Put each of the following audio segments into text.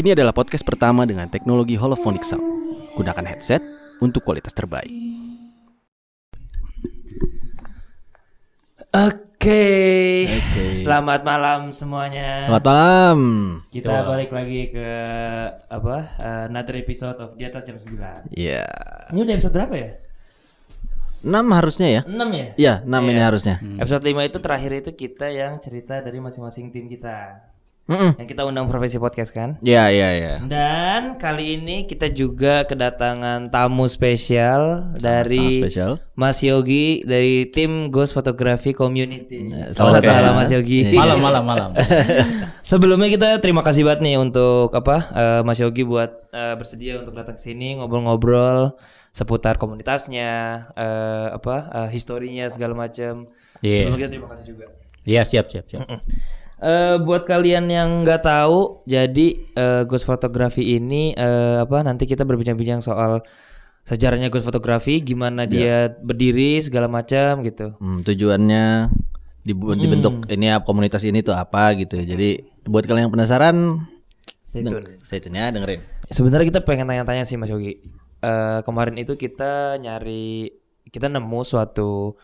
Ini adalah podcast pertama dengan teknologi holophonic sound. Gunakan headset untuk kualitas terbaik. Oke. Oke. Selamat malam semuanya. Selamat malam. Kita balik lagi ke apa? eh, another episode of di atas jam 9. Iya. Ini udah episode berapa ya? 6 harusnya ya? 6 ya? Iya, 6 ini harusnya. Episode 5 itu terakhir itu kita yang cerita dari masing-masing tim kita. Mm-mm. Yang kita undang profesi podcast kan? Iya, iya, iya. Dan kali ini kita juga kedatangan tamu spesial dari Sangat spesial. Mas Yogi dari tim Ghost Photography Community. selamat datang. malam Mas Yogi. Iya. Malam, malam, malam. Sebelumnya kita terima kasih banget nih untuk apa eh, Mas Yogi buat eh, bersedia untuk datang ke sini ngobrol-ngobrol seputar komunitasnya, eh, apa eh, historinya segala macam. Iya. Sebelumnya kita terima kasih juga. Iya, siap, siap, siap. Eh, buat kalian yang nggak tahu, jadi eh, ghost photography ini eh, apa nanti kita berbincang-bincang soal sejarahnya ghost photography, gimana dia berdiri segala macam gitu. Hmm, tujuannya dibu- dibentuk ini apa komunitas ini tuh apa gitu. Jadi buat kalian yang penasaran, Stay tune. stay tune ya dengerin. Sebenarnya kita pengen tanya-tanya sih Mas Yogi. Eh, kemarin itu kita nyari, kita nemu suatu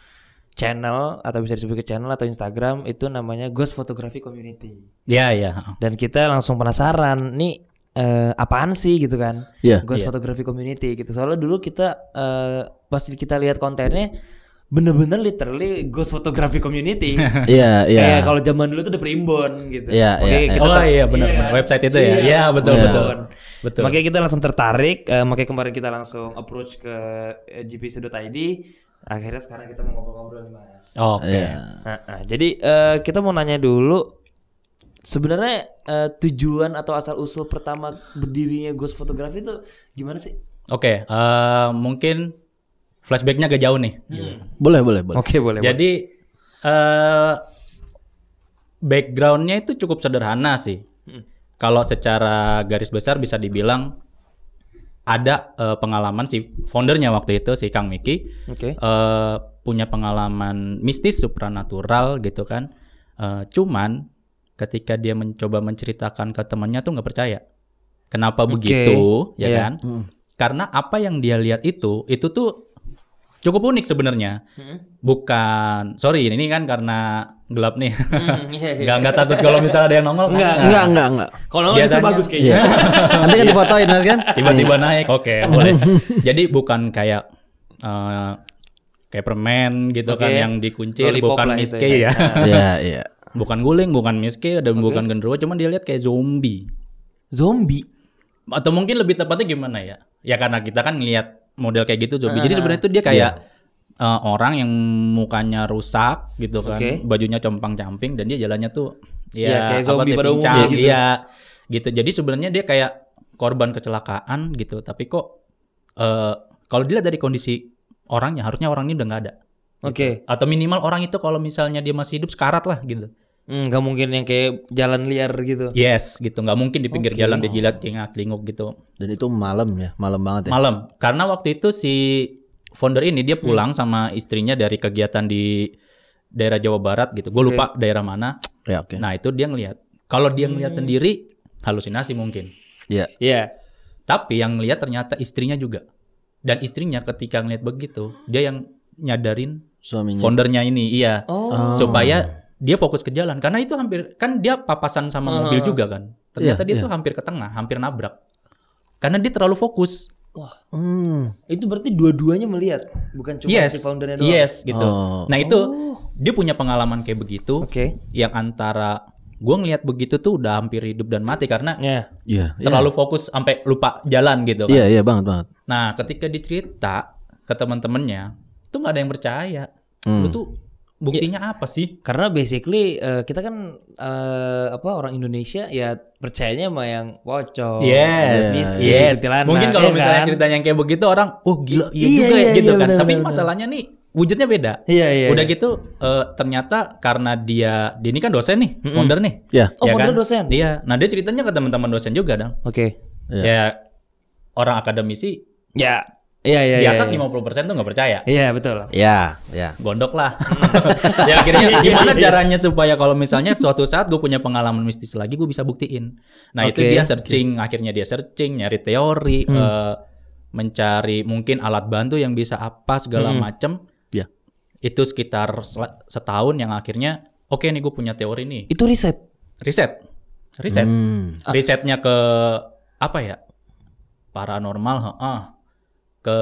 channel atau bisa disebut ke channel atau Instagram itu namanya Ghost Photography Community. Iya, iya. Dan kita langsung penasaran, nih eh, apaan sih gitu kan? Iya. Ghost Photography Community gitu. Soalnya dulu kita eh, pas kita lihat kontennya bener-bener literally Ghost Photography Community. Iya, iya. Kayak kalau zaman dulu tuh udah primbon gitu. Iya, iya, kita Oh iya, benar, iya benar. kan? Website itu ya? Iya, betul, Iya. betul. Betul. Betul. Makanya kita langsung tertarik, eh, makanya kemarin kita langsung approach ke eh, gpc.id. Akhirnya sekarang kita mau ngobrol-ngobrol nih Mas. Oke. Iya. Nah, nah, jadi eh, kita mau nanya dulu sebenarnya eh, tujuan atau asal usul pertama berdirinya Ghost Photography itu gimana sih? Oke, eh, mungkin flashbacknya agak jauh nih. Boleh, boleh, boleh. Oke, boleh. Jadi eh backgroundnya itu cukup sederhana sih. Hmm. Kalau secara garis besar bisa dibilang ada eh, pengalaman si foundernya waktu itu si Kang Miki Oke. eh, punya pengalaman mistis supranatural gitu kan. Eh, cuman ketika dia mencoba menceritakan ke temannya tuh nggak percaya. Kenapa Oke. begitu, ya Iya. kan? Karena apa yang dia lihat itu, itu tuh cukup unik sebenarnya. Hmm. Bukan, sorry ini kan karena gelap nih. Hmm, iya, iya. Nggak nggak takut kalau misalnya ada yang nongol. kan? Enggak, Enggak, enggak, enggak. Kalau justru Biasanya- bagus kayaknya. Iya. Nanti kan difotoin Mas kan? tiba-tiba naik oke boleh jadi bukan kayak eh, kayak permen gitu kan Oke. yang Lollipop bukan miske ya. ya Iya, iya. bukan guling bukan miske dan bukan genderuwo cuman dia lihat kayak zombie Zombie. atau mungkin lebih tepatnya gimana ya ya karena kita kan ngelihat model kayak gitu zombie jadi sebenarnya itu dia kayak eh, orang yang mukanya rusak gitu kan Oke. bajunya compang-camping dan dia jalannya tuh Iya, ya kayak apa zombie sih, pada umumnya gitu. iya gitu jadi sebenarnya dia kayak korban kecelakaan gitu tapi kok eh kalau dilihat dari kondisi orangnya harusnya orang ini udah nggak ada Oke. atau minimal orang itu kalau misalnya dia masih hidup sekarat lah gitu Hmm, nggak mungkin yang kayak jalan liar gitu. yes gitu nggak mungkin di pinggir Oke. jalan dia jilat tinggal telinguk gitu Dan itu malam ya, malam banget ya. malam karena waktu itu si founder ini dia pulang Hmm. sama istrinya dari kegiatan di daerah Jawa Barat gitu gue lupa daerah mana Ya, oke. nah itu dia ngelihat kalau dia ngelihat Hmm. sendiri halusinasi mungkin Iya. Iya. tapi yang ngelihat ternyata istrinya juga dan istrinya ketika ngelihat begitu dia yang nyadarin Suaminya. foundernya ini iya Oh. supaya dia fokus ke jalan karena itu hampir kan dia papasan sama Ah. mobil juga kan ternyata Iya, dia iya. tuh hampir ke tengah hampir nabrak karena dia terlalu fokus Wah, Hmm. itu berarti dua-duanya melihat, bukan cuma yes si foundernya doang. yes gitu Oh. nah itu Oh. dia punya pengalaman kayak begitu Oke. yang antara gue ngelihat begitu tuh udah hampir hidup dan mati karena Ya. Iya. iya. terlalu fokus sampai lupa jalan gitu kan. Iya, iya banget banget. Nah, ketika dicerita ke teman-temannya, itu nggak ada yang percaya. Hmm. Lu tuh buktinya apa sih? Karena basically eh, kita kan eh, apa orang Indonesia ya percayanya sama yang pocong, yes, miskin, yes. kuntilanak, Mungkin kalau ya misalnya kan? ceritanya yang kayak begitu orang, oh gila, iya, Iya, juga ya iya, gitu iya, kan. benar, Tapi benar, masalahnya nih wujudnya beda. Iya iya. Udah iya. gitu eh, ternyata karena dia, dia ini kan dosen nih, founder nih. Ya. Oh, ya founder kan? dosen? Iya. Nah dia ceritanya ke teman-teman dosen juga dong. Oke. Iya. Ya orang akademisi Ya Iya iya. Di iya, atas iya. 50% tuh nggak percaya. Iya betul. Ya, ya. Gondok lah. ya akhirnya gimana caranya supaya kalau misalnya suatu saat gue punya pengalaman mistis lagi gue bisa buktiin. Nah itu Oke, dia searching, akhirnya dia searching, nyari teori, eh, mencari mungkin alat bantu yang bisa apa segala macem. Ya. Itu sekitar setahun yang akhirnya oke nih gue punya teori nih. Itu riset. Riset, riset, Hmm. risetnya ke apa ya? Paranormal, heeh. Ke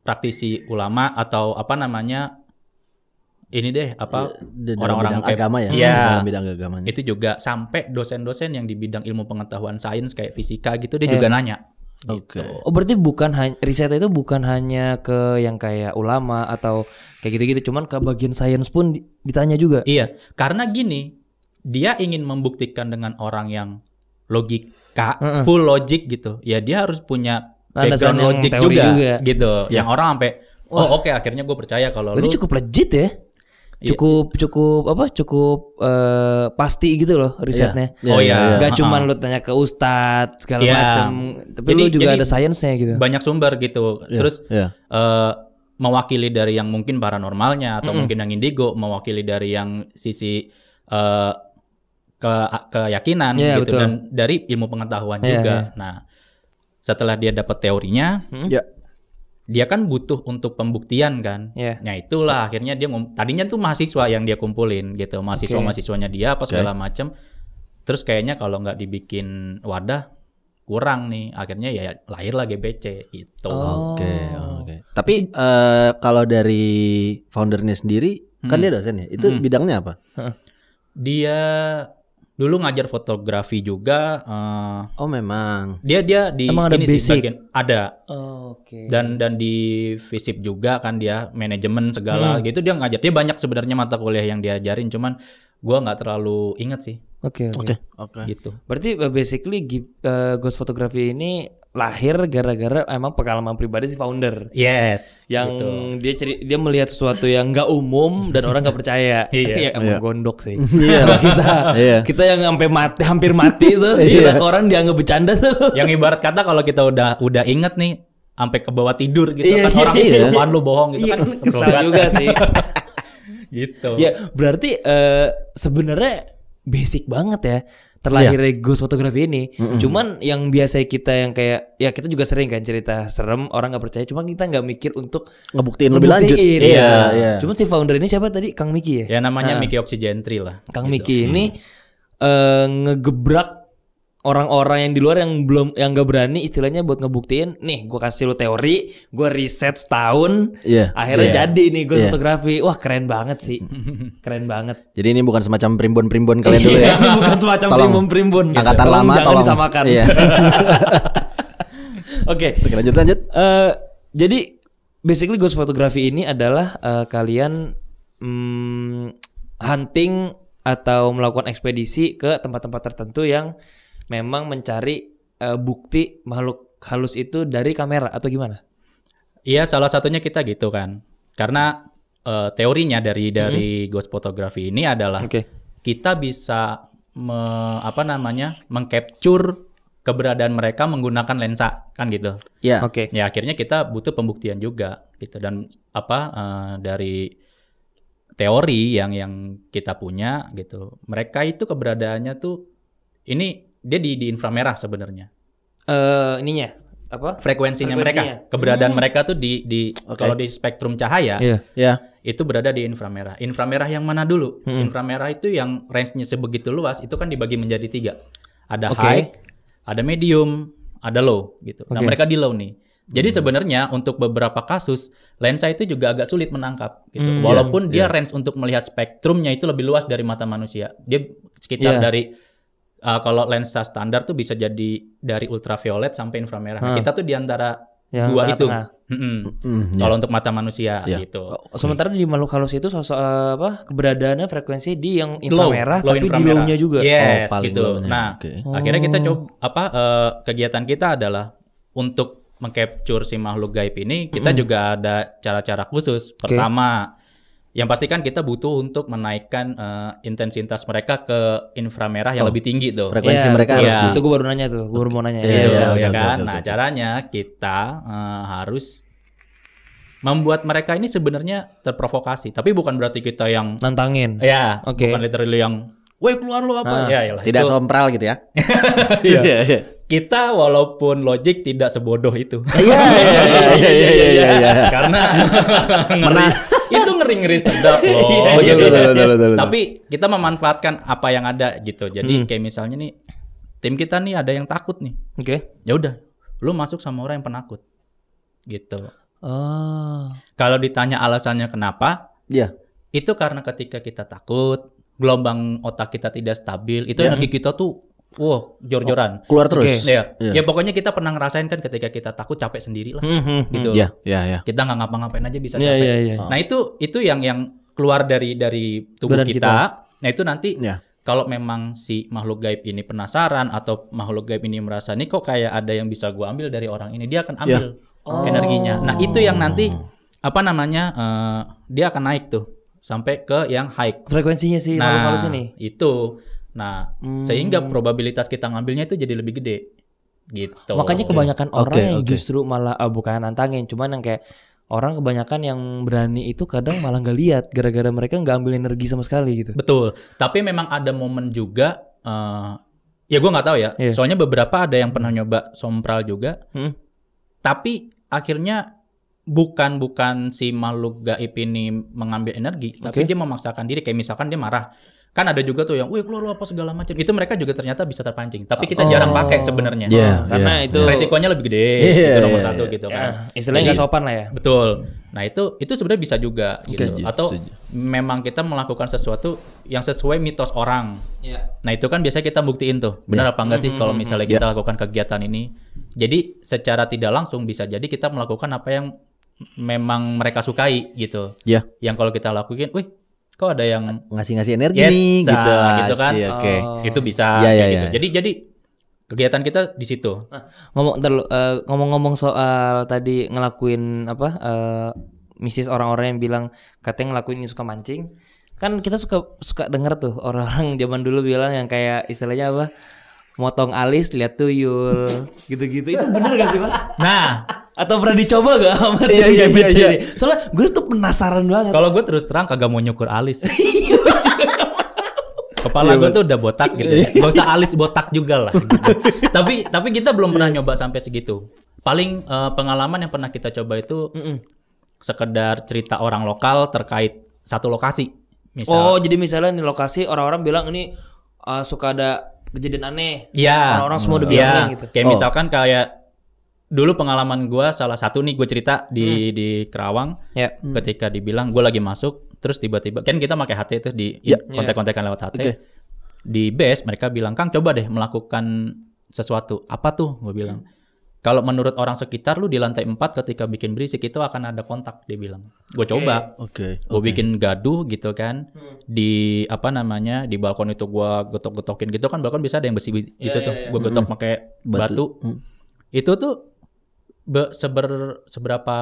praktisi ulama atau apa namanya ini deh apa dalam orang-orang agama ya. Iya. Dalam bidang agamanya. itu juga sampai dosen-dosen yang di bidang ilmu pengetahuan sains kayak fisika gitu dia juga nanya Oke. Oh berarti bukan hanya riset itu bukan hanya ke yang kayak ulama atau kayak gitu-gitu, cuman ke bagian sains pun di- ditanya juga. iya karena gini dia ingin membuktikan dengan orang yang logika Heeh. full logic gitu ya dia harus punya Landasan background yang logic teori juga, juga. gitu Ya. yang orang sampai oh oke akhirnya gue percaya kalau lu cukup legit ya. Iya. Cukup cukup apa? Cukup eh, pasti gitu loh risetnya. Iya, Oh, iya, iya. iya. Gak Ha-ha. cuman lu tanya ke ustadz segala Iya. macam, tapi Jadi- lu juga jadi ada sainsnya gitu. banyak sumber gitu Iya, terus iya. eh, mewakili dari yang mungkin paranormalnya atau mungkin yang indigo, mewakili dari yang sisi eh, ke keyakinan Iya, gitu betul. dan dari ilmu pengetahuan Iya, juga. iya. Nah, setelah dia dapat teorinya, Ya. dia kan butuh untuk pembuktian kan. Iya. Nah, itulah akhirnya dia tadinya tuh mahasiswa yang dia kumpulin gitu, mahasiswa-mahasiswanya dia apa segala macem. Terus kayaknya kalau nggak dibikin wadah kurang nih, akhirnya ya lahirlah GBC gitu. Oh. Oke, oke. Tapi eh, kalau dari foundernya sendiri, kan Hmm. dia dosen ya. Itu Hmm. bidangnya apa? Dia dulu ngajar fotografi juga. eh, Oh, memang. dia dia di Emang ada ini sih bagian ada Oke. dan dan di FISIP juga kan dia manajemen Hmm. segala gitu dia ngajar. Dia banyak sebenarnya mata kuliah yang diajarin cuman gua nggak terlalu inget sih Oke Oke, oke. gitu. Berarti uh, basically uh, ghost photography ini lahir gara-gara emang pengalaman pribadi si founder Yes. yang gitu. dia ceri dia melihat sesuatu yang nggak umum dan orang nggak percaya. Iya. Ya, emang Iya. gondok sih. Iya. Kalau kita Iya. kita yang sampai mati hampir mati tuh Iya. kita ke orang dianggap bercanda tuh. yang ibarat kata kalau kita udah udah inget nih sampai ke bawah tidur gitu Iya, kan iya, orang iya. apaan lu bohong gitu Iya kan kesal juga sih. gitu. ya berarti uh, sebenarnya basic banget ya terlahirnya ghost fotografi ini. Cuman yang biasa kita yang kayak ya kita juga sering kan cerita serem orang nggak percaya. Cuma kita nggak mikir untuk Ngebuktiin lebih lanjut. Iya, Ya. iya. Cuman si founder ini siapa tadi Kang Miki ya? Ya namanya Nah. Mickey Oxygentry lah. Kang gitu. Miki ini eh, ngegebrak orang-orang yang di luar yang belum yang gak berani istilahnya buat ngebuktiin nih gue kasih lu teori gue riset setahun Iya. akhirnya iya. jadi nih gue Iya. fotografi wah keren banget sih keren banget Jadi ini bukan semacam primbon-primbon kalian dulu ya. Iya, bukan semacam Tolong. primbon primbon Angkatan Tolong lama jangan tolong. disamakan Iya. oke Oke, lanjut lanjut. Eh, jadi basically ghost photography ini adalah eh, kalian mm, hunting atau melakukan ekspedisi ke tempat-tempat tertentu yang memang mencari eh, bukti makhluk halus itu dari kamera atau gimana? Iya, salah satunya kita gitu kan. Karena eh, teorinya dari dari ghost photography ini adalah Oke. kita bisa me- apa namanya? mengcapture keberadaan mereka menggunakan lensa kan gitu. Iya. Oke. Ya akhirnya kita butuh pembuktian juga gitu dan apa eh, dari teori yang yang kita punya gitu. Mereka itu keberadaannya tuh ini dia di di inframerah sebenarnya. Eh, ininya apa? Frekuensinya, Frekuensinya. mereka, keberadaan mereka tuh di di Oke. kalau di spektrum cahaya Iya. Iya. itu berada di inframerah. Inframerah yang mana dulu? Hmm. Inframerah itu yang range-nya sebegitu luas itu kan dibagi menjadi tiga. Ada Oke. high, ada medium, ada low gitu. Nah Oke. mereka di low nih. Jadi sebenarnya untuk beberapa kasus lensa itu juga agak sulit menangkap gitu. Hmm, Walaupun dia iya. range untuk melihat spektrumnya itu lebih luas dari mata manusia. Dia sekitar Iya. dari uh, kalau lensa standar tuh bisa jadi dari ultraviolet sampai inframerah. Nah, Hah. kita tuh di antara Yang dua itu. Mm-mm. Hmm, iya. Kalau untuk mata manusia Iya. gitu. Sementara di makhluk halus itu sosok eh, apa keberadaannya frekuensi di yang inframerah low tapi di inframerah. low-nya juga. Yes, Oh, paling gitu. low-nya. Nah, Oke. akhirnya kita Oh. coba apa eh, kegiatan kita adalah untuk mengcapture si makhluk gaib ini, kita juga ada cara-cara khusus. Pertama, yang pasti kan kita butuh untuk menaikkan eh, intensitas mereka ke inframerah yang Oh, lebih tinggi tuh. Frekuensi Iya, mereka betul. harus Iya. Itu gue baru nanya tuh, gue baru mau nanya. Iya, Iya, iya, ya kan. oke, nah, oke. caranya kita eh, harus membuat mereka ini sebenarnya terprovokasi, tapi bukan berarti kita yang Nantangin. ya, Oke. bukan literally yang Woi keluar lu apa? ya, iyalah, tidak itu- sompral gitu ya. Iya. Iya, iya. Kita walaupun logik tidak sebodoh itu. Iya, iya, iya, iya, iya, iya, iya. Karena ngeri, itu ngeri-ngeri sedap loh. Iya, gitu. betul, betul. Tapi kita memanfaatkan apa yang ada gitu. Jadi Hmm. kayak misalnya nih tim kita nih ada yang takut nih. Oke. Ya udah, lu masuk sama orang yang penakut. Gitu. Oh. Kalau ditanya alasannya kenapa, Iya. itu karena ketika kita takut, gelombang otak kita tidak stabil, itu Ya. energi kita tuh wow, jor-joran. Keluar terus. Oke. Ya, Iya. ya pokoknya kita pernah ngerasain kan ketika kita takut capek sendiri lah, Hmm, hmm, gitu. Iya, iya, iya. Kita nggak ngapa-ngapain aja bisa Iya, capek. iya, iya. Nah itu itu yang yang keluar dari dari tubuh Badan kita. kita. Nah itu nanti Iya. kalau memang si makhluk gaib ini penasaran atau makhluk gaib ini merasa nih kok kayak ada yang bisa gua ambil dari orang ini, dia akan ambil Oh. energinya. Nah itu yang nanti apa namanya eh, dia akan naik tuh sampai ke yang high. Frekuensinya si Nah makhluk halus ini. itu. Nah Hmm. sehingga probabilitas kita ngambilnya itu jadi lebih gede. Gitu. Makanya kebanyakan Oke, orang yang oke. justru malah ah, bukan nantangin, cuman yang kayak orang kebanyakan yang berani itu kadang malah nggak lihat gara-gara mereka nggak ambil energi sama sekali gitu. Betul. Tapi memang ada momen juga eh ya gua nggak tahu ya. Iya. Soalnya beberapa ada yang pernah nyoba sompral juga. Hmm. Tapi akhirnya bukan bukan si makhluk gaib ini mengambil energi, Oke. tapi dia memaksakan diri. Kayak misalkan dia marah. Kan ada juga tuh yang, wih keluar lu apa segala macam. Itu mereka juga ternyata bisa terpancing. Tapi kita jarang Oh. pakai sebenarnya. Iya, karena iya, itu Resikonya lebih gede. Iya, itu nomor iya, satu iya. gitu ya, kan. istilahnya nggak sopan lah ya. Betul. Nah itu itu sebenarnya bisa juga gitu. Setuju, Atau setuju. memang kita melakukan sesuatu yang sesuai mitos orang. Iya. Nah itu kan biasanya kita buktiin tuh benar apa enggak sih kalau misalnya kita lakukan kegiatan ini. Jadi secara tidak langsung bisa jadi kita melakukan apa yang memang mereka sukai gitu. Iya. Yang kalau kita lakuin, wih kok ada yang Ngasih-ngasih energi Yes, nih ah, gitu. gitu kan. Asik, Oke. Oh. itu bisa kayak iya, gitu. iya. Jadi jadi kegiatan kita di situ. Ngomong lu, eh, ngomong-ngomong soal tadi ngelakuin apa eh misis orang-orang yang bilang katanya ngelakuin ini suka mancing. Kan kita suka suka denger tuh orang-orang zaman dulu bilang yang kayak istilahnya apa? Motong alis lihat tuyul gitu-gitu. Itu bener gak sih, Mas? Nah Atau pernah dicoba gak sama Iya, iya, iya, iya. ini? Soalnya gue tuh penasaran banget. kalau gue terus terang kagak mau nyukur alis. Iya, Kepala gue tuh udah botak gitu. Iya. ya. Gak usah alis botak juga lah. gitu. tapi tapi kita belum pernah nyoba sampai segitu. Paling eh, pengalaman yang pernah kita coba itu Mm-mm. sekedar cerita orang lokal terkait satu lokasi. Misal, Oh, jadi misalnya nih lokasi orang-orang bilang ini uh, suka ada kejadian aneh. ya, Orang-orang semua udah ya, bilangnya gitu. kayak Oh. misalkan kayak dulu pengalaman gua salah satu nih gue cerita Hmm. di di Kerawang. Ya. ketika dibilang gue lagi masuk terus tiba-tiba kan kita pakai HT itu di Ya. kontak-kontakan lewat HT Oke. di base mereka bilang Kang coba deh melakukan sesuatu. Apa tuh? Gue bilang kalau menurut orang sekitar lu di lantai 4 ketika bikin berisik itu akan ada kontak dia bilang. Gue coba. Oke. gue bikin gaduh gitu kan. Di apa namanya di balkon itu gue getok-getokin gitu kan balkon bisa ada yang besi gitu Iya, tuh. iya, iya. gue getok pakai batu, Hmm. itu tuh be- seber seberapa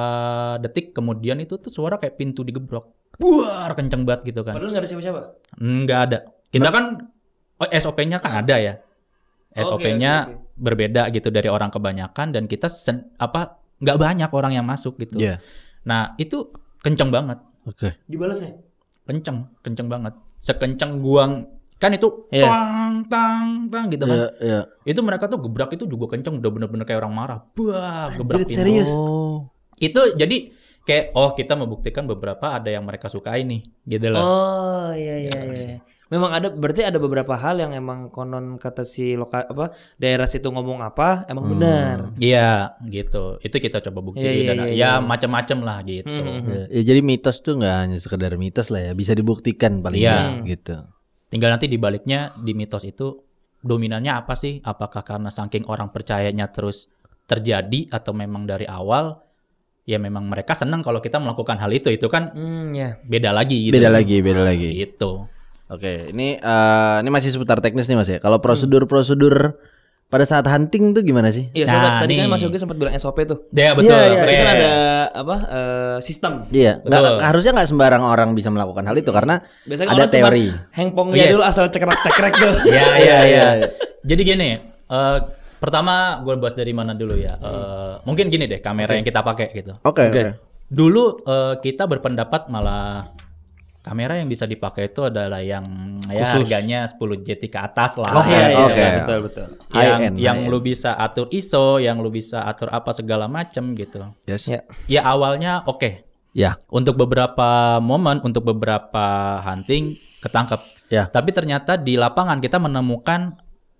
detik kemudian itu tuh suara kayak pintu digebrok buar kenceng banget gitu kan Padahal nggak ada siapa-siapa. nggak ada kita kan oh, SOP-nya kan ada ya SOP-nya oke, oke. berbeda gitu dari orang kebanyakan dan kita sen- apa nggak banyak orang yang masuk gitu Iya. nah itu kenceng banget Oke. Dibalas ya? kenceng kenceng banget sekenceng guang kan itu Iya. tang tang tang gitu kan Iya, iya. itu mereka tuh gebrak itu juga kenceng udah bener-bener kayak orang marah bah gebrak Anjir, serius? Oh. itu jadi kayak oh kita membuktikan beberapa ada yang mereka sukai nih gitu loh Oh iya iya iya. Memang ada berarti ada beberapa hal yang emang konon kata si loka apa daerah situ ngomong apa emang benar. Iya gitu itu kita coba buktiin Iya, iya, dan iya, ya iya. macam-macam lah gitu Hmm. Ya, ya, jadi mitos tuh nggak hanya sekedar mitos lah ya, bisa dibuktikan paling nggak, gitu. Tinggal nanti dibaliknya di mitos itu dominannya apa sih apakah karena saking orang percayanya terus terjadi atau memang dari awal ya memang mereka senang kalau kita melakukan hal itu itu kan Hmm ya. beda lagi gitu Beda lagi, beda lagi. gitu Oke, ini eh, ini masih seputar teknis nih Mas ya. Kalau prosedur-prosedur pada saat hunting tuh gimana sih? Iya, Nah, tadi kan. Mas Yogi sempat bilang SOP tuh. Ya betul. Iya, iya, Tadi kan ada apa eh, sistem. Iya, nggak Betul. harusnya nggak sembarang orang bisa melakukan hal itu karena Biasanya ada teori. Hengpong Oh, dia yes. dulu asal cekrek-cekrek tuh. Iya iya Iya, iya. iya. Jadi gini, eh, pertama gue bahas dari mana dulu ya. Eh, mungkin gini deh kamera yang kita pakai gitu. Oke, Oke. oke. Dulu eh, kita berpendapat malah kamera yang bisa dipakai itu adalah yang ya Khusus. harganya 10 JT ke atas lah. Oke, Iya, iya, oke. iya, betul betul. High yang end, yang high lu bisa atur ISO, yang lu bisa atur apa segala macem gitu. Yes. Ya. Ya awalnya oke. Ya. Untuk beberapa momen, untuk beberapa hunting ketangkep. Ya. Tapi ternyata di lapangan kita menemukan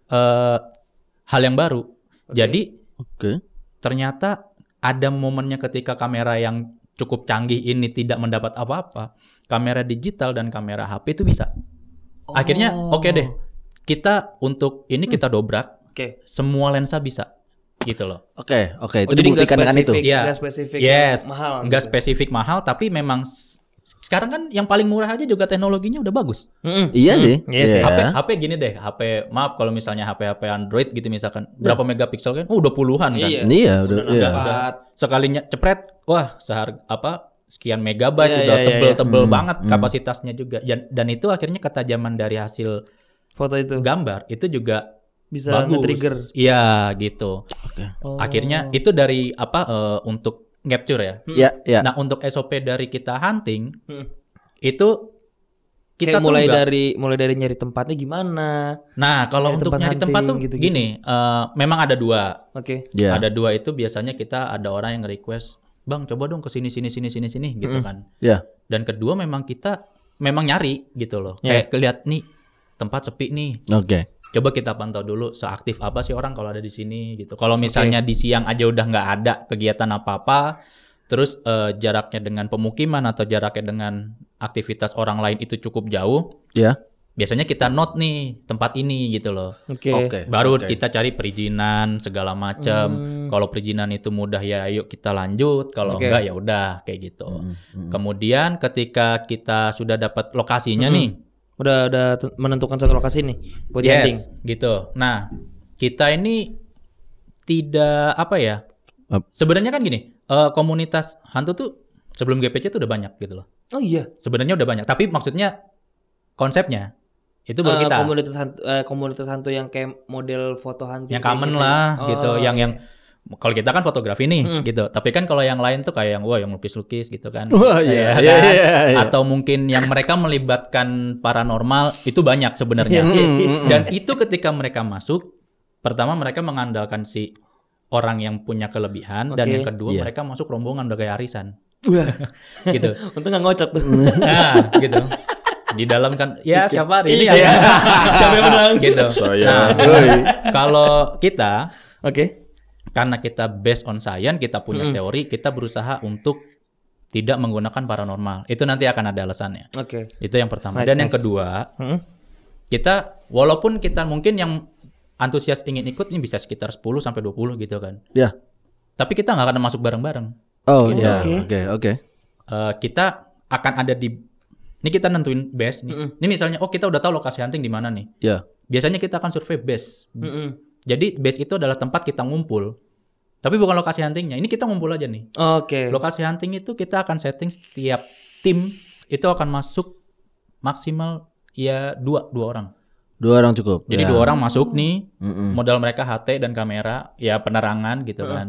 eh, hal yang baru. Jadi Oke. ternyata ada momennya ketika kamera yang cukup canggih ini tidak mendapat apa-apa. Kamera digital dan kamera HP itu bisa. Akhirnya Oh. oke deh. Kita untuk ini kita dobrak, Oke. semua lensa bisa. Gitu loh. Oke, oke. Itu Oh, dibuktikan dengan itu. Iya. nggak spesifik Yes, mahal. Nggak gitu. spesifik mahal, tapi memang sekarang kan yang paling murah aja juga teknologinya udah bagus. Mm-mm. Iya sih. Iya sih. HP HP gini deh, HP maaf kalau misalnya HP HP Android gitu misalkan berapa megapiksel kan? Oh, udah puluhan kan. Iya. Iya, udah. Udah Iya. dapat. Sekalinya cepret, wah sehar apa sekian megabyte Iya, udah iya, tebel-tebel iya. banget Hmm. kapasitasnya juga. Dan, dan itu akhirnya ketajaman dari hasil Foto itu gambar itu juga bisa nge-trigger. Iya, gitu. Oh. Akhirnya itu dari apa eh, untuk capture ya. Iya, iya. Nah, untuk SOP dari kita hunting Hmm. itu kita Kayak mulai nggak- dari mulai dari nyari tempatnya gimana. Nah, kalau Nyari untuk tempat nyari tempat tuh hunting, gitu-gitu. gini, eh, memang ada dua. Oke. Iya. Ada dua itu biasanya kita ada orang yang request, "Bang, coba dong ke sini sini sini sini sini" gitu kan. Iya. Dan kedua memang kita memang nyari gitu loh. Iya. Kayak kelihat nih tempat sepi nih. Oke. Coba kita pantau dulu seaktif apa sih orang kalau ada di sini gitu. Kalau misalnya di siang aja udah nggak ada kegiatan apa-apa, terus eh, jaraknya dengan pemukiman atau jaraknya dengan aktivitas orang lain itu cukup jauh, Iya. Biasanya kita note nih tempat ini gitu loh. Oke. Oke. Baru oke. kita cari perizinan segala macam. Hmm. Kalau perizinan itu mudah ya ayo kita lanjut. Kalau Oke. enggak ya udah kayak gitu. Mm, mm. Kemudian ketika kita sudah dapat lokasinya Mm-mm. nih, Udah udah menentukan satu lokasi nih buat hunting. yes, gitu. Nah, kita ini tidak apa ya? Ap- Sebenarnya kan gini, eh, komunitas hantu tuh sebelum GPC tuh udah banyak gitu loh. Oh iya. Sebenarnya udah banyak, tapi maksudnya konsepnya itu baru Eh, kita komunitas hantu, eh, komunitas hantu yang kayak model foto hantu yang common gitu. lah Oh, gitu, yang iya. yang kalau kita kan fotografi nih Mm. gitu. Tapi kan kalau yang lain tuh kayak yang wah yang lukis-lukis gitu kan. Wah, iya, Iya iya, kan? iya, iya. Atau mungkin yang mereka melibatkan paranormal itu banyak sebenarnya. Mm. Dan itu ketika mereka masuk, pertama mereka mengandalkan si orang yang punya kelebihan dan Oke. yang kedua Iya. mereka masuk rombongan udah kayak arisan Wah, gitu. untung nggak ngocok tuh. Nah, gitu. Di dalam kan ya siapa hari ini Iya. ya? siapa yang menang gitu. Saya, Nah, woi. kalau kita Oke. karena kita based on science, kita punya Mm-mm. teori, kita berusaha untuk tidak menggunakan paranormal. Itu nanti akan ada alasannya. Oke. Itu yang pertama. Nice, Dan yang nice. kedua, Hmm? kita walaupun kita mungkin yang antusias ingin ikut ini bisa sekitar 10 sampai 20 gitu kan. Ya. Tapi kita nggak akan masuk bareng-bareng. Oh, iya. Oke, oke. Eh, kita akan ada di ini kita nentuin base nih. Mm-mm. Ini misalnya oh kita udah tahu lokasi hunting di mana nih. Ya. Biasanya kita akan survei base. Mm-mm. Jadi base itu adalah tempat kita ngumpul. Tapi bukan lokasi huntingnya. Ini kita ngumpul aja nih. Oke. Lokasi hunting itu kita akan setting setiap tim itu akan masuk maksimal ya dua dua orang. Dua orang cukup. Jadi Ya. dua orang masuk nih, Mm-mm. modal mereka HT dan kamera, ya penerangan gitu Heeh. kan.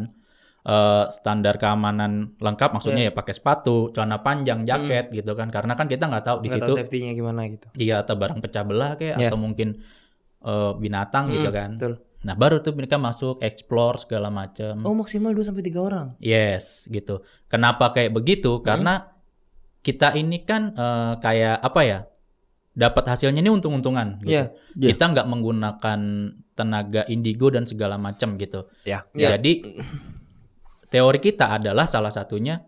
Eh, standar keamanan lengkap maksudnya ya pakai sepatu, celana panjang, jaket gitu kan. Karena kan kita nggak tahu di situ safety-nya gimana gitu. iya atau barang pecah belah kayak Ya. atau mungkin eh, binatang gitu Mm, kan. Betul. Nah, baru tuh mereka masuk explore segala macam. Oh, maksimal 2 sampai 3 orang. Yes, gitu. Kenapa kayak begitu? Karena kita ini kan eh, kayak apa ya? Dapat hasilnya ini untung-untungan gitu. Iya. Iya. Kita nggak menggunakan tenaga indigo dan segala macam gitu. Ya. Ya. Jadi teori kita adalah salah satunya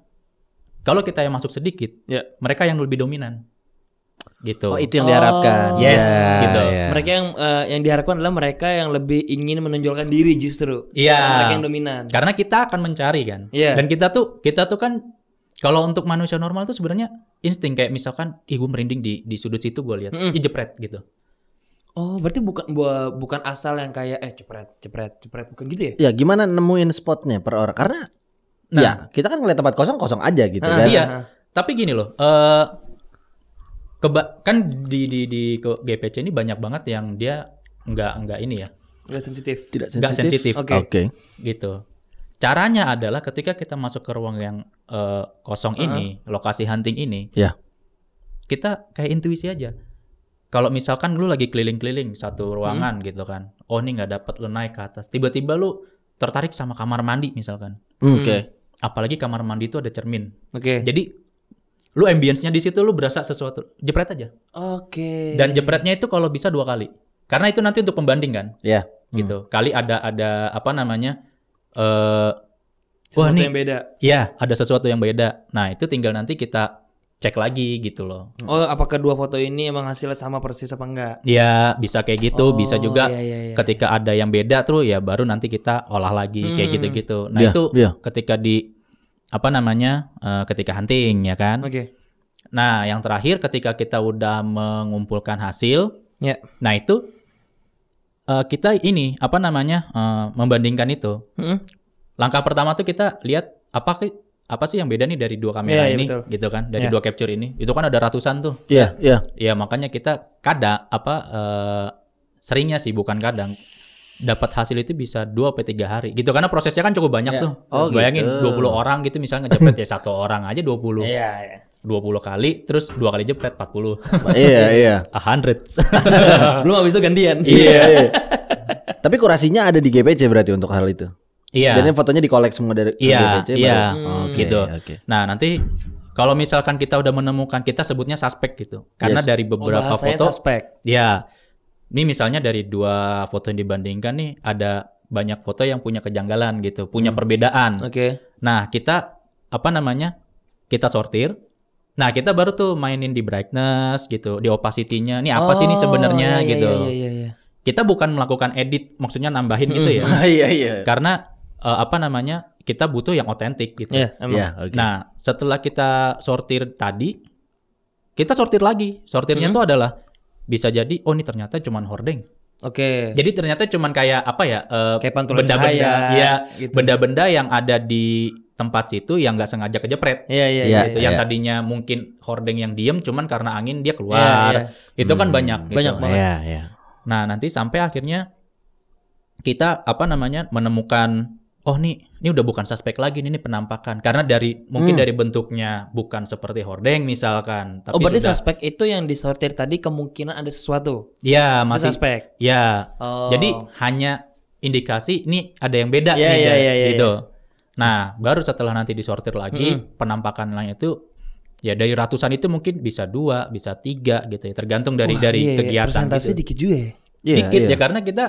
kalau kita yang masuk sedikit, Ya. mereka yang lebih dominan. Gitu. Oh, itu yang diharapkan. Oh. Yes, Ya, gitu. ya. Mereka yang eh, yang diharapkan adalah mereka yang lebih ingin menonjolkan diri justru. Iya. Mereka yang dominan. Karena kita akan mencari kan. Iya. Dan kita tuh kita tuh kan kalau untuk manusia normal tuh sebenarnya insting kayak misalkan ih gue merinding di di sudut situ gue lihat, ih jepret gitu. Oh, berarti bukan bu- bukan asal yang kayak eh cepret, cepret, cepret bukan gitu ya? Ya gimana nemuin spotnya per orang? Karena ya kita kan ngeliat tempat kosong kosong aja gitu Ah, kan. iya. Tapi gini loh, eh keba kan di di di ke- GPC ini banyak banget yang dia nggak nggak ini ya, Nggak sensitif. Tidak nggak sensitif Oke. Oke. gitu. Caranya adalah ketika kita masuk ke ruang yang eh, kosong ini, lokasi hunting ini, Ya. kita kayak intuisi aja. Kalau misalkan lu lagi keliling-keliling satu ruangan gitu kan, oh ini nggak dapat lu naik ke atas, tiba-tiba lu tertarik sama kamar mandi misalkan, Hmm, Oke. apalagi kamar mandi itu ada cermin, Oke. jadi lu ambience-nya di situ lu berasa sesuatu, jepret aja. Oke. Dan jepretnya itu kalau bisa dua kali. Karena itu nanti untuk pembanding kan, Ya. gitu. Kali ada ada apa namanya? eh Sesuatu wah, nih. yang beda. ya, ada sesuatu yang beda. Nah, itu tinggal nanti kita cek lagi gitu loh. Oh, apakah dua foto ini emang hasilnya sama persis apa enggak? Ya, bisa kayak gitu, Oh, bisa juga iya, iya, iya. ketika ada yang beda tuh ya baru nanti kita olah lagi kayak Hmm. gitu-gitu. Nah, Iya, itu iya. ketika di apa namanya? eh, ketika hunting ya kan. Oke. Nah, yang terakhir ketika kita udah mengumpulkan hasil, Ya. nah itu eh, kita ini apa namanya eh, membandingkan itu. Mm-mm. Langkah pertama tuh kita lihat apa apa sih yang beda nih dari dua kamera Iya, iya, ini, betul. gitu kan? Dari Iya. dua capture ini, itu kan ada ratusan tuh. Iya, iya. Ya makanya kita kadang apa eh, seringnya sih bukan kadang dapat hasil itu bisa dua sampai tiga hari gitu karena prosesnya kan cukup banyak Ya. tuh. Oh, Bayangin gitu. 20 orang gitu misalnya ngejepret ya satu orang aja 20. Iya, iya. 20 kali terus dua kali jepret 40. iya, iya. A hundred. Belum habis itu gantian. Iya, iya. Tapi kurasinya ada di GPC berarti untuk hal itu. Iya. Dan ini fotonya dikolek semua dari Iya, GPC iya. baru- Oke, Gitu. Oke. Nah, nanti kalau misalkan kita udah menemukan kita sebutnya suspek gitu. Karena Yes. dari Oh, beberapa bahasanya foto suspek. ya. Ini misalnya dari dua foto yang dibandingkan nih ada banyak foto yang punya kejanggalan gitu, punya perbedaan. Oke. Nah, kita apa namanya? Kita sortir. Nah, kita baru tuh mainin di brightness gitu, di opacity-nya. Ini apa sih ini Oh, sebenarnya iya, iya, gitu. Iya, iya, iya. Kita bukan melakukan edit, maksudnya nambahin gitu ya. Iya, iya. Karena eh, apa namanya? Kita butuh yang otentik gitu. Iya, emang. Iya, oke. Nah, setelah kita sortir tadi, kita sortir lagi. Sortirnya Hmm. tuh adalah bisa jadi, oh ini ternyata cuman hordeng. Oke. Jadi ternyata cuman kayak apa ya? eh, Kayak pantulan benda-benda, cahaya, ya, gitu. benda-benda yang ada di tempat situ yang nggak sengaja kejepret. Iya, iya, Iya, iya. Gitu. Yang iya. tadinya mungkin hordeng yang diem, cuman karena angin dia Iya, keluar. iya. Itu kan Hmm, banyak. Gitu. banyak banget. Iya, iya. Nah, nanti sampai akhirnya kita apa namanya menemukan oh nih ini udah bukan suspek lagi nih, ini penampakan karena dari mungkin Hmm. dari bentuknya bukan seperti hordeng misalkan tapi oh, berarti sudah suspek itu yang disortir tadi kemungkinan ada sesuatu. ya Itu masih suspek. ya Oh. jadi hanya indikasi ini ada yang beda Iya, nih iya, Jar, iya, iya, gitu nah baru setelah nanti disortir lagi penampakan lain itu ya dari ratusan itu mungkin bisa dua bisa tiga gitu ya tergantung dari Wah, dari iya, iya. kegiatan Persentase gitu. dikit juga ya. Iya, dikit iya. ya karena kita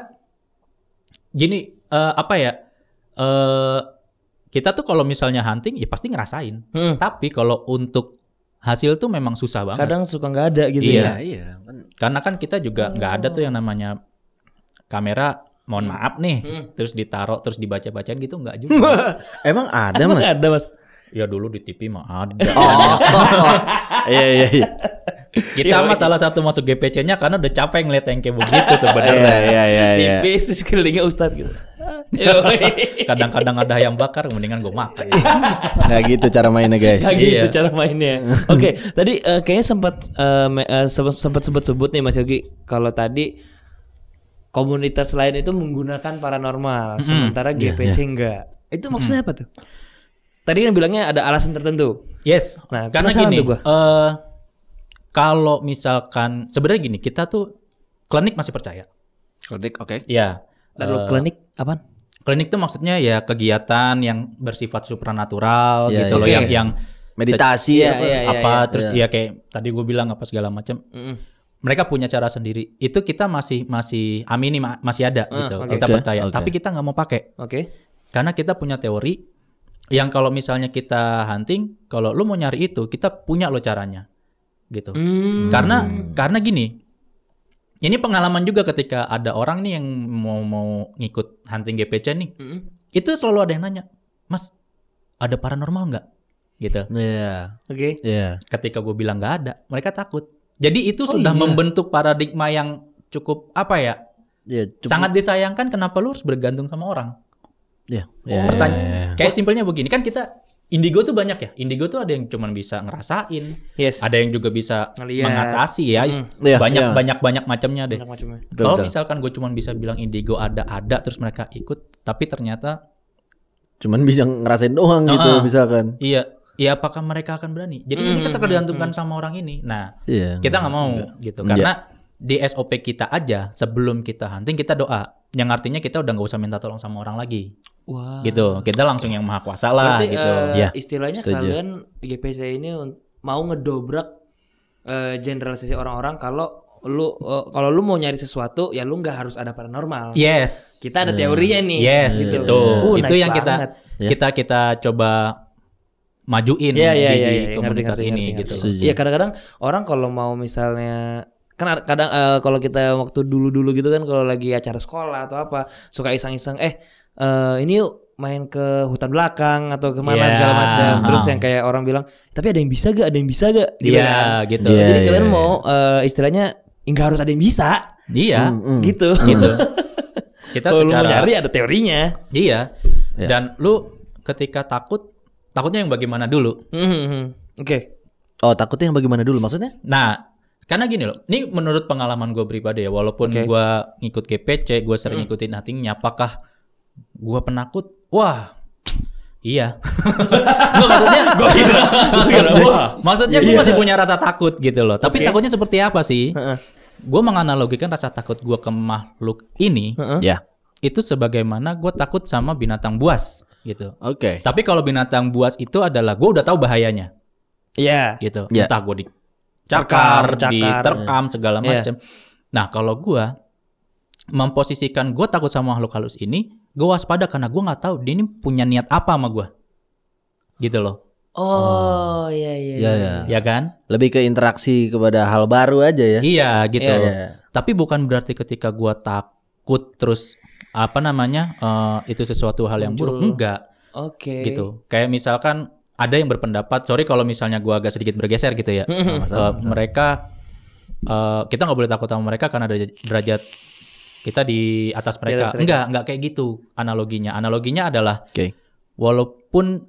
gini eh, apa ya eh kita tuh kalau misalnya hunting ya pasti ngerasain Hmm. tapi kalau untuk hasil tuh memang susah banget Kadang suka nggak ada gitu Iya. ya. Iya, kan. karena kan kita juga nggak ada tuh yang namanya kamera mohon maaf nih Hmm. terus ditaruh terus dibaca-bacain gitu nggak juga Emang ada, Emang Mas? ada, Mas. ya dulu di TV mah ada Oh. Iya, iya, iya. kita mah salah satu masuk GPC-nya karena udah capek ngeliat yang kayak begitu Iya, sebenarnya iya, iya, iya. Tipis terus kelilingnya Ustadz gitu. kadang-kadang ada yang bakar mendingan gue makan Nggak gitu cara mainnya, guys. Kayak gitu Iya. cara mainnya. Oke, tadi eh, kayaknya sempat me- eh, sempat sempat sebut-sebut nih Mas Yogi kalau tadi komunitas lain itu menggunakan paranormal, sementara Iya, GPC enggak. Itu maksudnya apa tuh? Tadi kan bilangnya ada alasan tertentu. Yes, Nah, karena gini, tuh gua. eh, kalau misalkan sebenarnya gini, kita tuh klinik masih percaya. Kodik, oke. Ya, Lalu klinik apaan? klinik tuh maksudnya ya kegiatan yang bersifat supranatural Ya, gitu ya. loh, Oke. yang yang Meditasi apa? iya, apa iya. terus Iya. ya kayak tadi gue bilang apa segala macam. Mereka punya cara sendiri. Itu kita masih masih amini ma- masih ada Ah, gitu. oke. Kita percaya. oke. Tapi kita nggak mau pakai Oke. karena kita punya teori yang kalau misalnya kita hunting, kalau lu mau nyari itu, kita punya lo caranya. Gitu. Hmm. Karena karena gini. Ini pengalaman juga ketika ada orang nih yang mau mau ngikut hunting GPC nih. Mm-mm. Itu selalu ada yang nanya, "Mas, ada paranormal nggak?" Gitu. Iya, Oke. iya. Ketika gue bilang nggak ada, mereka takut. Jadi itu Oh, sudah iya. membentuk paradigma yang cukup apa ya? Ya, cukup- Sangat disayangkan kenapa lu harus bergantung sama orang? ya, ya, Pertanyaan kayak simpelnya begini kan kita indigo tuh banyak ya. Indigo tuh ada yang cuman bisa ngerasain, Yes. ada yang juga bisa Ngeliat. mengatasi ya. Mm. Iya, banyak iya. banyak banyak macamnya deh. Banyak macamnya. Betul, Kalau misalkan gue cuman bisa bilang indigo ada ada terus mereka ikut, tapi ternyata cuman bisa ngerasain doang gitu Ah. misalkan. iya, iya apakah mereka akan berani? Jadi ini Mm, kita tergantungan sama orang ini. Nah, Iya. kita nggak mau gitu Enggak. karena di SOP kita aja sebelum kita hunting kita doa. Yang artinya kita udah nggak usah minta tolong sama orang lagi, Wah. gitu. Kita langsung yang maha kuasa lah, Berarti gitu. eh, Ya, istilahnya setuju. kalian GPC ini mau ngedobrak eh, generalisasi orang-orang kalau lu eh, kalau lu mau nyari sesuatu ya lu nggak harus ada paranormal. Yes. Kita ada teorinya nih. Yes, gitu. itu. Uh, itu nice yang kita banget. Ya. kita kita coba majuin Iya iya di, iya di iya, ngerti, komunitas ngerti, ini ngerti, gitu. ngerti. Setuju. Iya kadang-kadang orang kalau mau misalnya kan ada- kadang eh, kalau kita waktu dulu-dulu gitu kan kalau lagi acara sekolah atau apa suka iseng-iseng eh eh, ini yuk main ke hutan belakang atau ke mana Iya. segala macam terus yang kayak orang bilang tapi ada yang bisa gak ada yang bisa gak gitu Iya, kan gitu. Iya, jadi iya, kalian iya. mau eh, istilahnya nggak harus ada yang bisa Iya, Hmm, hmm. gitu gitu. Kita kalau lu secara nyari ada teorinya iya. Ya. Dan lu ketika takut, takutnya yang bagaimana dulu? Mhm. oke Oh, takutnya yang bagaimana dulu maksudnya? Nah, karena gini loh, ini menurut pengalaman gue pribadi ya, walaupun Oke. gue ngikut GPC, gue sering Hmm. ngikutin huntingnya, apakah gue penakut? Wah, iya. Nggak, maksudnya, gue kira, wah maksudnya gue masih punya rasa takut gitu loh. Tapi Oke. takutnya seperti apa sih? Heeh. Gue menganalogikan rasa takut gue ke makhluk ini Heeh. Ya. itu sebagaimana gue takut sama binatang buas gitu. Oke. Tapi kalau binatang buas itu adalah gue udah tahu bahayanya Iya gitu. Ya. Entah gue dicakar, Terkam, cakar. diterkam segala Iya. macam. Nah kalau gue memposisikan gue takut sama makhluk halus ini, gue waspada karena gue nggak tahu dia ini punya niat apa sama gue, gitu loh, oh iya iya Ya, ya. ya kan? Lebih ke interaksi kepada hal baru aja ya. Iya gitu. Iya, Iya. Tapi bukan berarti ketika gue takut terus apa namanya eh, itu sesuatu hal yang buruk, enggak oke gitu. Kayak misalkan ada yang berpendapat, sorry kalau misalnya gue agak sedikit bergeser gitu ya. Eh, mereka eh, kita nggak boleh takut sama mereka karena derajat, derajat kita di atas mereka. atas mereka. Enggak, enggak kayak gitu analoginya. Analoginya adalah Oke. walaupun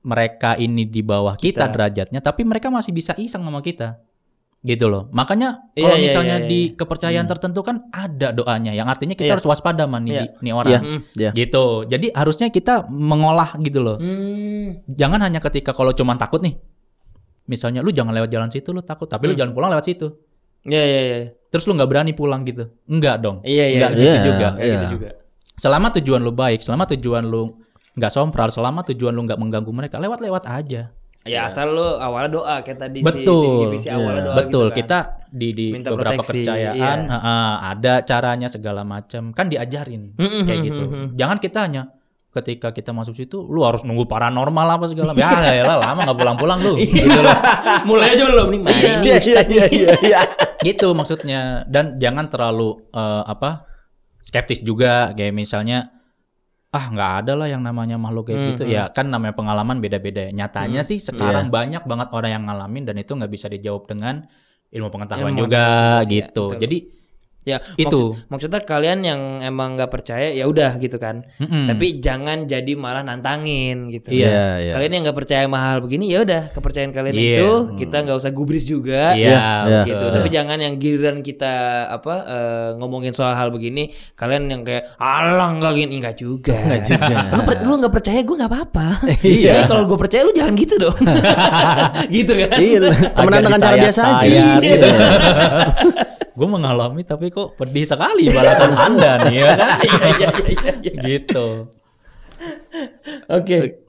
mereka ini di bawah kita, Kita. derajatnya, tapi mereka masih bisa iseng sama kita. Gitu loh. Makanya Iya, kalau iya, misalnya iya, iya. di kepercayaan tertentu kan ada doanya yang artinya kita Iya. harus waspada man nih, Iya. nih orang. Iya. Hmm. Ya. Gitu. Jadi harusnya kita mengolah gitu loh. Hmm. Jangan hanya ketika kalau cuma takut nih. Misalnya lu jangan lewat jalan situ lu takut, tapi lu Hmm. jangan pulang lewat situ. Iya iya iya. Terus lu nggak berani pulang gitu. Enggak dong. Iya iya. Enggak iya. gitu Iya, juga. Iya. gitu juga. Selama tujuan lu baik, selama tujuan lu nggak sompral, selama tujuan lu nggak mengganggu mereka, lewat-lewat aja. Ya asal lu awalnya doa kayak tadi Betul. si, awalnya Iya. doa Betul. gitu kan. Kita di di Minta beberapa proteksi, kepercayaan iya. heeh, ada caranya segala macam. Kan diajarin Mm-mm, kayak gitu. mm-mm. Jangan kita hanya ketika kita masuk situ lu harus nunggu paranormal apa segala macam. Ya, ya lah, lama nggak pulang-pulang lu. gitu loh. Mulai aja belum nih main. Iya iya iya iya. iya. gitu maksudnya dan jangan terlalu eh, apa skeptis juga kayak misalnya ah nggak ada lah yang namanya makhluk kayak gitu Mhm. ya kan namanya pengalaman beda-beda ya. nyatanya Hmm, sih sekarang banyak banget orang yang ngalamin dan itu nggak bisa dijawab dengan ilmu pengetahuan Ilmu juga pengetahuan, iya, gitu betul. jadi Ya, Itu. maksud- maksudnya kalian yang emang nggak percaya ya udah gitu kan. mm-mm. Tapi jangan jadi malah nantangin gitu. Iya, iya. Kalian yang nggak percaya sama hal begini ya udah kepercayaan kalian Iya. itu kita nggak usah gubris juga. iya iya. gitu. betul. Tapi jangan yang giliran kita apa eh, ngomongin soal hal begini, kalian yang kayak alah nggak gini nggak juga. Nggak juga. lu, per- lu nggak percaya gue nggak apa-apa. Iya. Jadi kalau gue percaya lu jangan gitu dong. gitu kan? Iya, temenan dengan cara biasa aja. disayat-sayat Iya. Gue mengalami tapi kok pedih sekali balasan anda nih ya kan Iya iya iya iya. gitu Oke.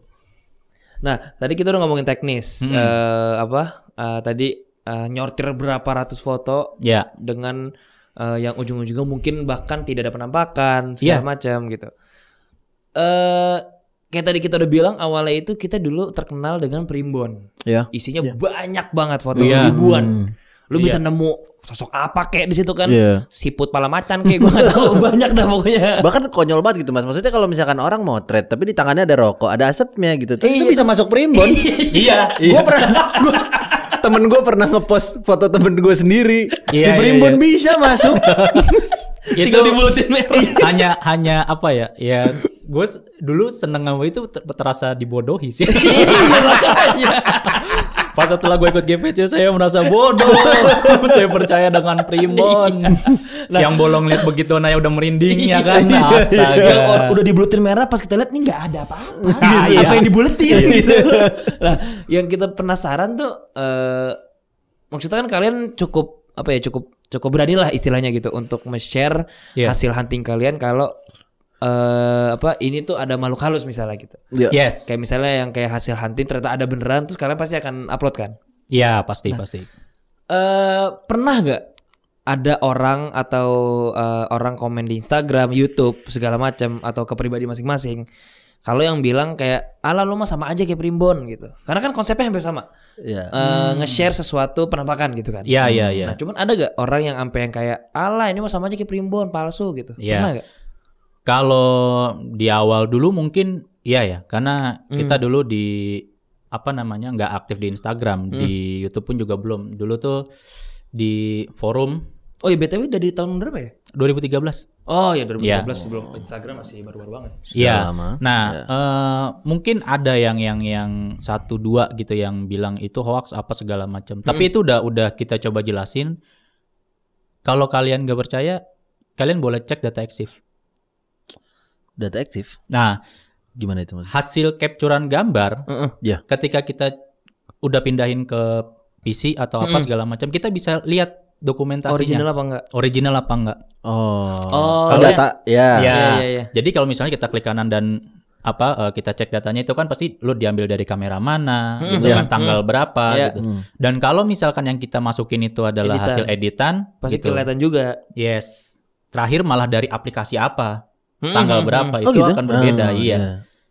Nah, tadi kita udah ngomongin teknis. Hmm. Eh, apa? eh, tadi eh, nyortir berapa ratus foto ya dengan eh, yang ujung-ujungnya mungkin bahkan tidak ada penampakan segala Iya. macam gitu. Eh kayak tadi kita udah bilang awalnya itu kita dulu terkenal dengan primbon. Ya. Isinya banyak banget foto Iya. ribuan. Hmm. Lu Iya. bisa nemu sosok apa kayak di situ kan? Iya. Siput pala macan kayak gua gak tahu banyak dah pokoknya. Bahkan konyol banget gitu mas. Maksudnya kalau misalkan orang motret tapi di tangannya ada rokok, ada asapnya gitu. Terus Iya, itu bisa terus- masuk primbon. iya Gue pernah, gua, temen gue pernah ngepost foto temen gue sendiri Iya, di iya, Primbon iya. bisa masuk. itu Tinggal dibulutin merah. hanya hanya apa ya? Ya gue dulu seneng sama itu ter- terasa dibodohi sih. Pas setelah gue ikut GPC saya merasa bodoh. saya percaya dengan Primbon. Siang bolong lihat begitu naya udah merinding ya kan. Astaga. Ya, or- udah dibulutin merah pas kita lihat nih nggak ada apa-apa. Iya. apa yang dibuletin gitu. Nah, yang kita penasaran tuh eh maksudnya kan kalian cukup apa ya cukup cukup berani lah istilahnya gitu untuk nge-share Iya. hasil hunting kalian kalau eh apa ini tuh ada makhluk halus misalnya gitu. Ya. Yes. Kayak misalnya yang kayak hasil hunting ternyata ada beneran terus kalian pasti akan upload kan? Iya, pasti pasti. eh pernah nggak ada orang atau eh, orang komen di Instagram, YouTube segala macam atau ke pribadi masing-masing. Kalau yang bilang kayak ala lu mah sama aja kayak Primbon gitu. Karena kan konsepnya hampir sama. Ya. Eh, Nge-share sesuatu penampakan gitu kan. Iya, iya, iya. Nah, cuman ada gak orang yang sampai yang kayak ala ini mah sama aja kayak Primbon palsu gitu. Iya. Pernah gak? Kalau di awal dulu mungkin iya ya, karena kita Hmm. dulu di apa namanya nggak aktif di Instagram, Hmm. di YouTube pun juga belum. Dulu tuh di forum Oh iya BTW dari tahun berapa ya? 2013. Oh ya 2015 Iya. sebelum Instagram masih baru-baru banget. Iya. Nah, eh, mungkin ada yang yang yang satu dua gitu yang bilang itu hoax apa segala macam. Tapi itu udah udah kita coba jelasin. Kalau kalian nggak percaya, kalian boleh cek data eksif. Data aktif. Nah, Gimana itu mas? hasil capturean gambar Heeh. Ya. ketika kita udah pindahin ke PC atau apa segala macam, kita bisa lihat dokumentasinya. Original apa enggak? Original apa enggak? Oh. Oh, Kalau iya. data ya. Ya. Iya, iya, iya. Jadi kalau misalnya kita klik kanan dan apa eh, kita cek datanya itu kan pasti lu diambil dari kamera mana, gitu Iya. kan tanggal berapa Iya. gitu. Hmm. Dan kalau misalkan yang kita masukin itu adalah Editan. hasil editan, Pasti gitu. kelihatan juga. Yes. Terakhir malah dari aplikasi apa, Hmm, tanggal hmm, berapa Oh itu gitu? akan berbeda, Ah, iya. iya.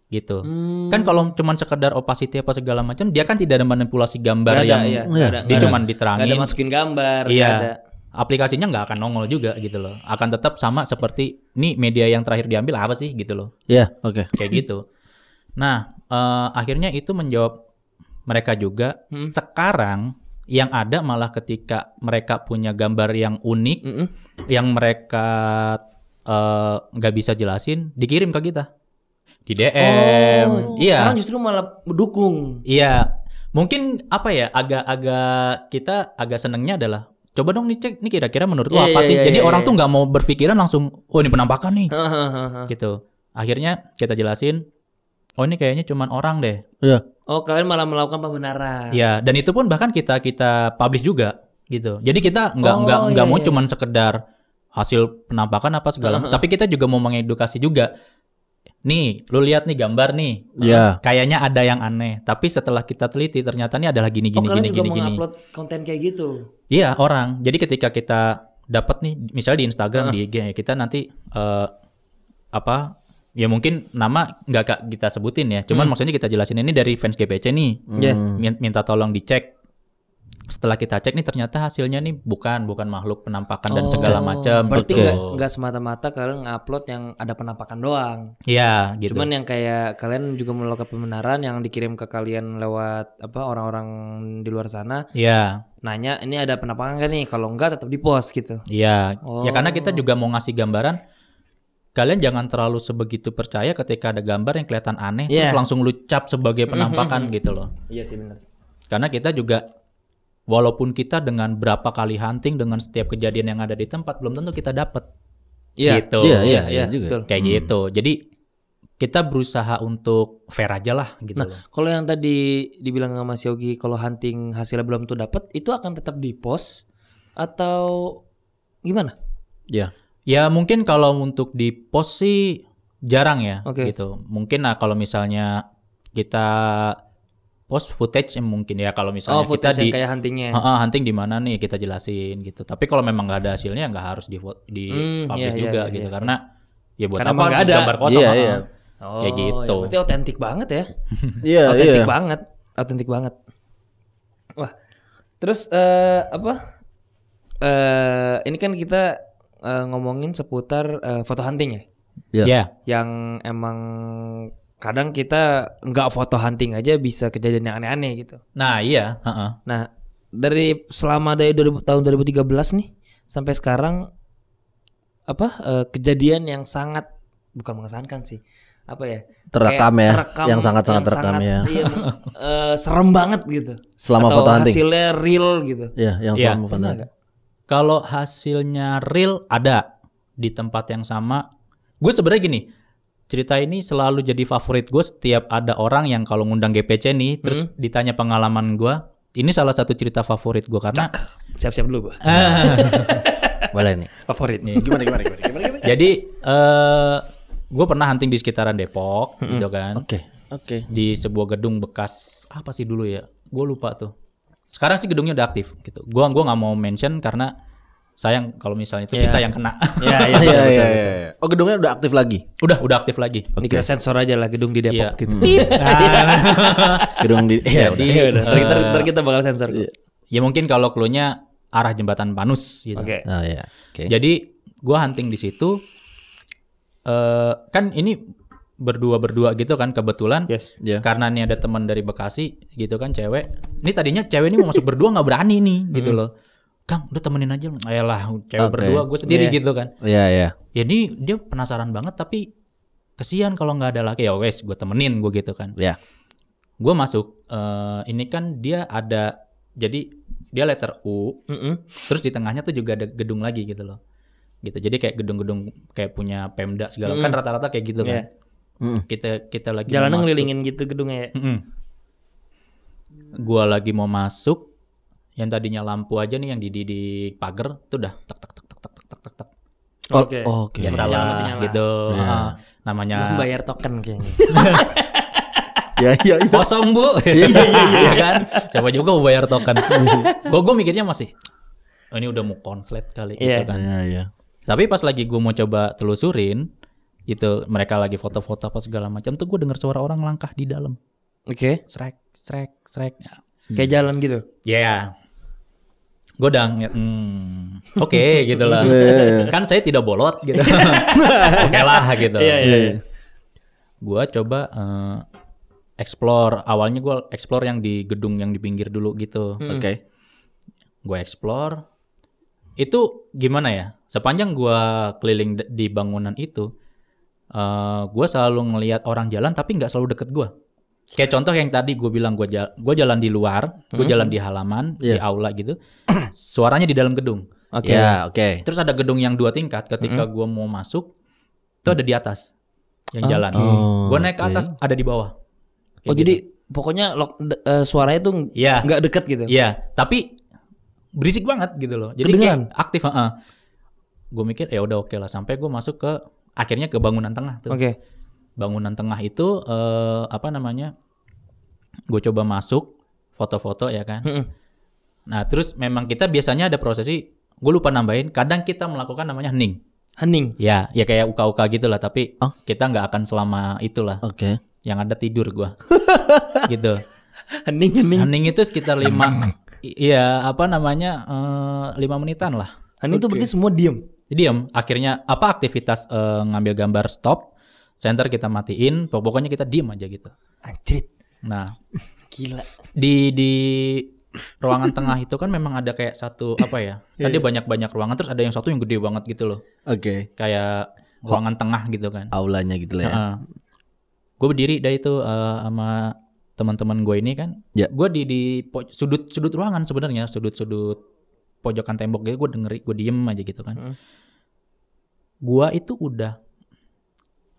Gitu. Hmm. Kan kalau cuman sekedar opacity apa segala macam, dia kan tidak ada manipulasi gambar ada, yang ada, dia cuman Nggak diterangin. ada masukin gambar, Iya. ada. Aplikasinya nggak akan nongol juga gitu loh. Akan tetap sama seperti ini media yang terakhir diambil apa sih gitu loh. Iya, oke. Kayak gitu. Nah, eh, akhirnya itu menjawab mereka juga. Hmm. Sekarang yang ada malah ketika mereka punya gambar yang unik, Mm-mm. yang mereka eh, nggak bisa jelasin, dikirim ke kita di DM. Oh, iya, Sekarang justru malah mendukung. iya. Mungkin apa ya? Agak-agak kita agak senengnya adalah coba dong dicek nih kira-kira menurut lo Iya, apa iya, sih? iya, Jadi iya, orang iya. tuh nggak mau berpikiran langsung, oh ini penampakan nih, gitu. Akhirnya kita jelasin, oh ini kayaknya cuman orang deh. Iya. oh, kalian malah melakukan pembenaran. Ya, dan itu pun bahkan kita kita publish juga gitu. Jadi kita nggak Oh, nggak nggak iya, mau iya. cuman sekedar hasil penampakan apa segala, tapi kita juga mau mengedukasi juga. Nih, lu lihat nih gambar nih. Iya. Kayaknya ada yang aneh, tapi setelah kita teliti ternyata ini adalah gini Oh, gini kalian gini juga gini gini. mengupload konten kayak gitu. Iya, orang. Jadi ketika kita dapat nih misalnya di Instagram di IG kita nanti eh, apa ya mungkin nama nggak Kak, kita sebutin ya. Cuman maksudnya kita jelasin ini dari fans GPC nih. Iya. Min- minta tolong dicek. Setelah kita cek nih ternyata hasilnya nih bukan bukan makhluk penampakan dan Oh, segala macam. Berarti gitu. nggak nggak semata-mata kalian ngupload yang ada penampakan doang. Iya, gitu. Cuman yang kayak kalian juga melakukan pembenaran yang dikirim ke kalian lewat apa orang-orang di luar sana Iya, nanya ini ada penampakan gak nih? Kalau enggak tetap di post gitu. iya. Oh. Ya karena kita juga mau ngasih gambaran kalian jangan terlalu sebegitu percaya ketika ada gambar yang kelihatan aneh Iya. terus langsung lu cap sebagai penampakan gitu loh. Iya sih benar. Karena kita juga walaupun kita dengan berapa kali hunting dengan setiap kejadian yang ada di tempat belum tentu kita dapat. Iya. Gitu. Iya, iya, iya, iya juga. betul. Kayak gitu. Jadi kita berusaha untuk fair aja lah gitu Nah, kalau yang tadi dibilang sama Mas Yogi kalau hunting hasilnya belum tuh dapat, itu akan tetap di post atau gimana? Iya. Ya mungkin kalau untuk di post sih jarang ya Oke. gitu. Mungkin lah kalau misalnya kita post footage mungkin ya kalau misalnya Oh, kita footage di kayak huntingnya. Heeh, hunting di mana nih kita jelasin gitu. Tapi kalau memang nggak ada hasilnya nggak harus di di Hmm, publish iya, juga iya, gitu iya. karena ya buat Karena apa nggak ada. gambar kosong Iya, iya. Oh, kayak gitu. ya berarti otentik banget ya. Iya, Otentik iya. banget. Otentik banget. Wah. Terus eh apa? Eh ini kan kita eh, ngomongin seputar eh, foto hunting ya. Iya. Ya, Yang emang kadang kita nggak foto hunting aja bisa kejadian yang aneh-aneh gitu. nah iya, heeh. Nah, dari selama dari 2000, tahun 2013 nih sampai sekarang apa eh, kejadian yang sangat bukan mengesankan sih apa ya Terekam ya, terekam, yang sangat-sangat terekam ya. iya, eh, serem banget gitu Selama Atau foto hunting. hasilnya real gitu Iya, yang Iya. selama foto hunting. Kalau hasilnya real ada di tempat yang sama. Gue sebenarnya gini, cerita ini selalu jadi favorit gue setiap ada orang yang kalau ngundang GPC nih, terus ditanya pengalaman gue. Ini salah satu cerita favorit gue karena siap-siap dulu gua Boleh nih. favorit Gimana gimana gimana gimana? gimana? jadi eh gue pernah hunting di sekitaran Depok gitu kan. Oke, oke. Di sebuah gedung bekas apa sih dulu ya? Gue lupa tuh. Sekarang sih gedungnya udah aktif gitu. Gua gua nggak mau mention karena sayang kalau misalnya itu Iya. kita yang kena. ya ya Iya, iya, iya, iya. Oh, gedungnya udah aktif lagi. udah udah aktif lagi. ini kita sensor aja lah gedung di Depok Iya. gitu Gedung di Iya, udah. Jadi Iya udah. Ntar, kita bakal sensor kok. ya mungkin kalau clue-nya arah jembatan Panus gitu. Oke. Oh iya. Oke. Jadi gua hunting di situ eh kan ini berdua-berdua gitu kan kebetulan Yes. Iya. karena nih ada teman dari Bekasi gitu kan cewek. Ini tadinya cewek ini mau masuk berdua nggak berani nih gitu loh. Kang, udah temenin aja. Ayolah, cewek Oke. berdua gue sendiri Iya. gitu kan. Iya, iya. Ya ini dia penasaran banget tapi kesian kalau nggak ada laki ya wes gue temenin gue gitu kan. Iya. Gue masuk eh, ini kan dia ada jadi dia letter U Mm-mm. terus di tengahnya tuh juga ada gedung lagi gitu loh gitu jadi kayak gedung-gedung kayak punya Pemda segala Mm. kan rata-rata kayak gitu kan Iya. Mm. kita kita lagi masuk. ngelilingin gitu gedungnya ya. Mm-mm. gua lagi mau masuk yang tadinya lampu aja nih yang di di, di pagar tuh udah tak tak tak tak tak tak tak tak tak Oh, Oke. Oke. ya Mati salah nyala, mati nyala. gitu Iya. Ah, namanya bayar token kayaknya. Iya, iya, iya. kosong bu Iya kan siapa juga mau bayar token gua gua mikirnya masih oh, ini udah mau konslet kali Iya. gitu kan Iya, iya. Tapi pas lagi gue mau coba telusurin, itu mereka lagi foto-foto apa segala macam tuh gue dengar suara orang langkah di dalam. Oke. Srek, srek, srek. Kayak jalan gitu. Ya. Gue udah ngeliat, hmm, oke gitu lah. Iya, kan saya tidak bolot gitu. oke lah gitu. Iya, iya, iya. Gue coba eh, explore. Awalnya gue explore yang di gedung yang di pinggir dulu gitu. Oke. gue explore itu gimana ya sepanjang gue keliling di bangunan itu eh gue selalu ngelihat orang jalan tapi nggak selalu deket gue kayak contoh yang tadi gue bilang gue jalan gue jalan di luar gue jalan di halaman di Iya. aula gitu suaranya di dalam gedung Oke. Ya, oke. terus ada gedung yang dua tingkat ketika gue mau masuk itu ada di atas yang jalan Oh, gue naik ke atas ada di bawah Oh jadi pokoknya lok, de- eh, suaranya tuh Iya. nggak deket gitu. Iya, tapi berisik banget gitu loh. Jadi Kedengeran? kayak aktif, Gue mikir ya udah oke lah sampai gue masuk ke akhirnya ke bangunan tengah tuh. Oke. Bangunan tengah itu eh, apa namanya? Gue coba masuk foto-foto ya kan. Mm-mm. Nah, terus memang kita biasanya ada prosesi gue lupa nambahin, kadang kita melakukan namanya hening. Hening. Ya, ya kayak uka-uka gitu lah, tapi Oh. kita nggak akan selama itulah. Oke. Yang ada tidur gua. gitu. Hening hening. Hening itu sekitar lima, iya apa namanya eh, lima menitan lah. Hening itu berarti semua diem. Diam. Akhirnya apa aktivitas eh, ngambil gambar stop, center kita matiin, pokoknya kita diem aja gitu. Anjrit. Nah Gila. di di ruangan tengah itu kan memang ada kayak satu apa ya? Tadi banyak banyak ruangan, terus ada yang satu yang gede banget gitu loh, Oke. kayak ruangan tengah gitu kan. Aulanya gitu lah ya. gue berdiri dah itu eh, sama teman-teman gue ini kan. Ya. Gue di di po- sudut sudut ruangan sebenarnya sudut sudut pojokan tembok gitu. Gue dengeri, gue diem aja gitu kan. Hmm. Gua itu udah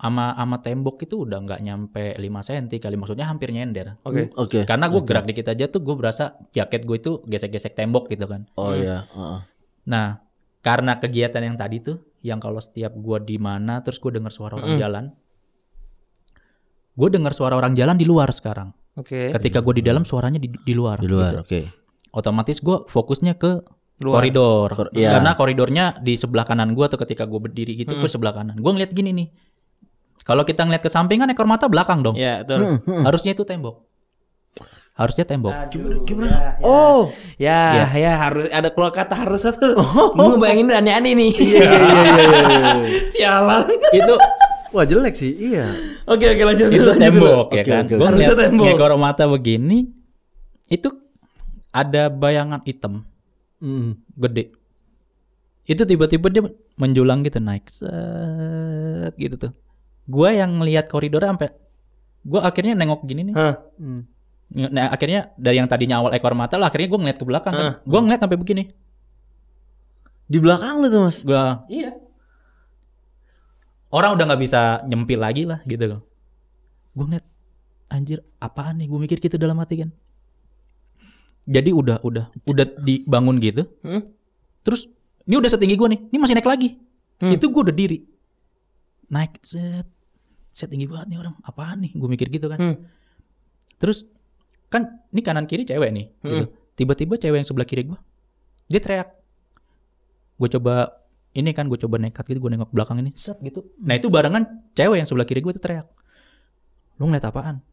ama ama tembok itu udah nggak nyampe 5 cm kali maksudnya hampir nyender. Oke. Oke. Karena gue gerak dikit aja tuh gue berasa jaket gue itu gesek-gesek tembok gitu kan. Oh iya. heeh. Nah, karena kegiatan yang tadi tuh, yang kalau setiap gua di mana terus gue dengar suara orang Mm. jalan, gue dengar suara orang jalan di luar sekarang. Oke. Ketika gue di dalam suaranya di, di luar. Di luar. gitu. Oke. Otomatis gue fokusnya ke Luar. koridor. Kor- iya. Karena koridornya di sebelah kanan gue tuh ketika gue berdiri gitu, gue sebelah kanan. Gue ngeliat gini nih. Kalau kita ngeliat ke samping kan ekor mata belakang dong. Ya, betul. Hmm, hmm. Harusnya itu tembok. Harusnya tembok. Aduh, gimana? Ya, Oh. Ya, ya, harus ada keluar kata harus satu. Gue bayangin udah aneh-aneh nih. Iya iya iya iya. Sialan. itu Wah jelek sih. Iya. Oke, oke lanjut. itu lanjut tembok ya Oke, kan. oke, oke. ngeliat Harusnya tembok. ngekor mata begini itu ada bayangan hitam Hmm. gede. Itu tiba-tiba dia menjulang gitu naik set gitu tuh. Gua yang ngelihat koridornya sampai gua akhirnya nengok gini nih. Hah. Hmm. Nah, akhirnya dari yang tadinya awal ekor mata lah akhirnya gua ngeliat ke belakang kan. Gua ngeliat sampai begini. Di belakang lu tuh mas. Gua iya. Orang udah nggak bisa nyempil lagi lah gitu. Gue ngeliat anjir apaan nih? Gue mikir gitu dalam hati kan. Jadi udah udah udah dibangun gitu. Hmm? Terus ini udah setinggi gue nih. Ini masih naik lagi. Hmm. Itu gue udah diri. Naik set. Set tinggi banget nih orang. Apaan nih? Gue mikir gitu kan. Hmm. Terus kan ini kanan kiri cewek nih. gitu. Tiba-tiba cewek yang sebelah kiri gue. Dia teriak. Gue coba ini kan gue coba nekat gitu gue nengok belakang ini set gitu. Nah itu barengan cewek yang sebelah kiri gue tuh teriak. Lu ngeliat apaan?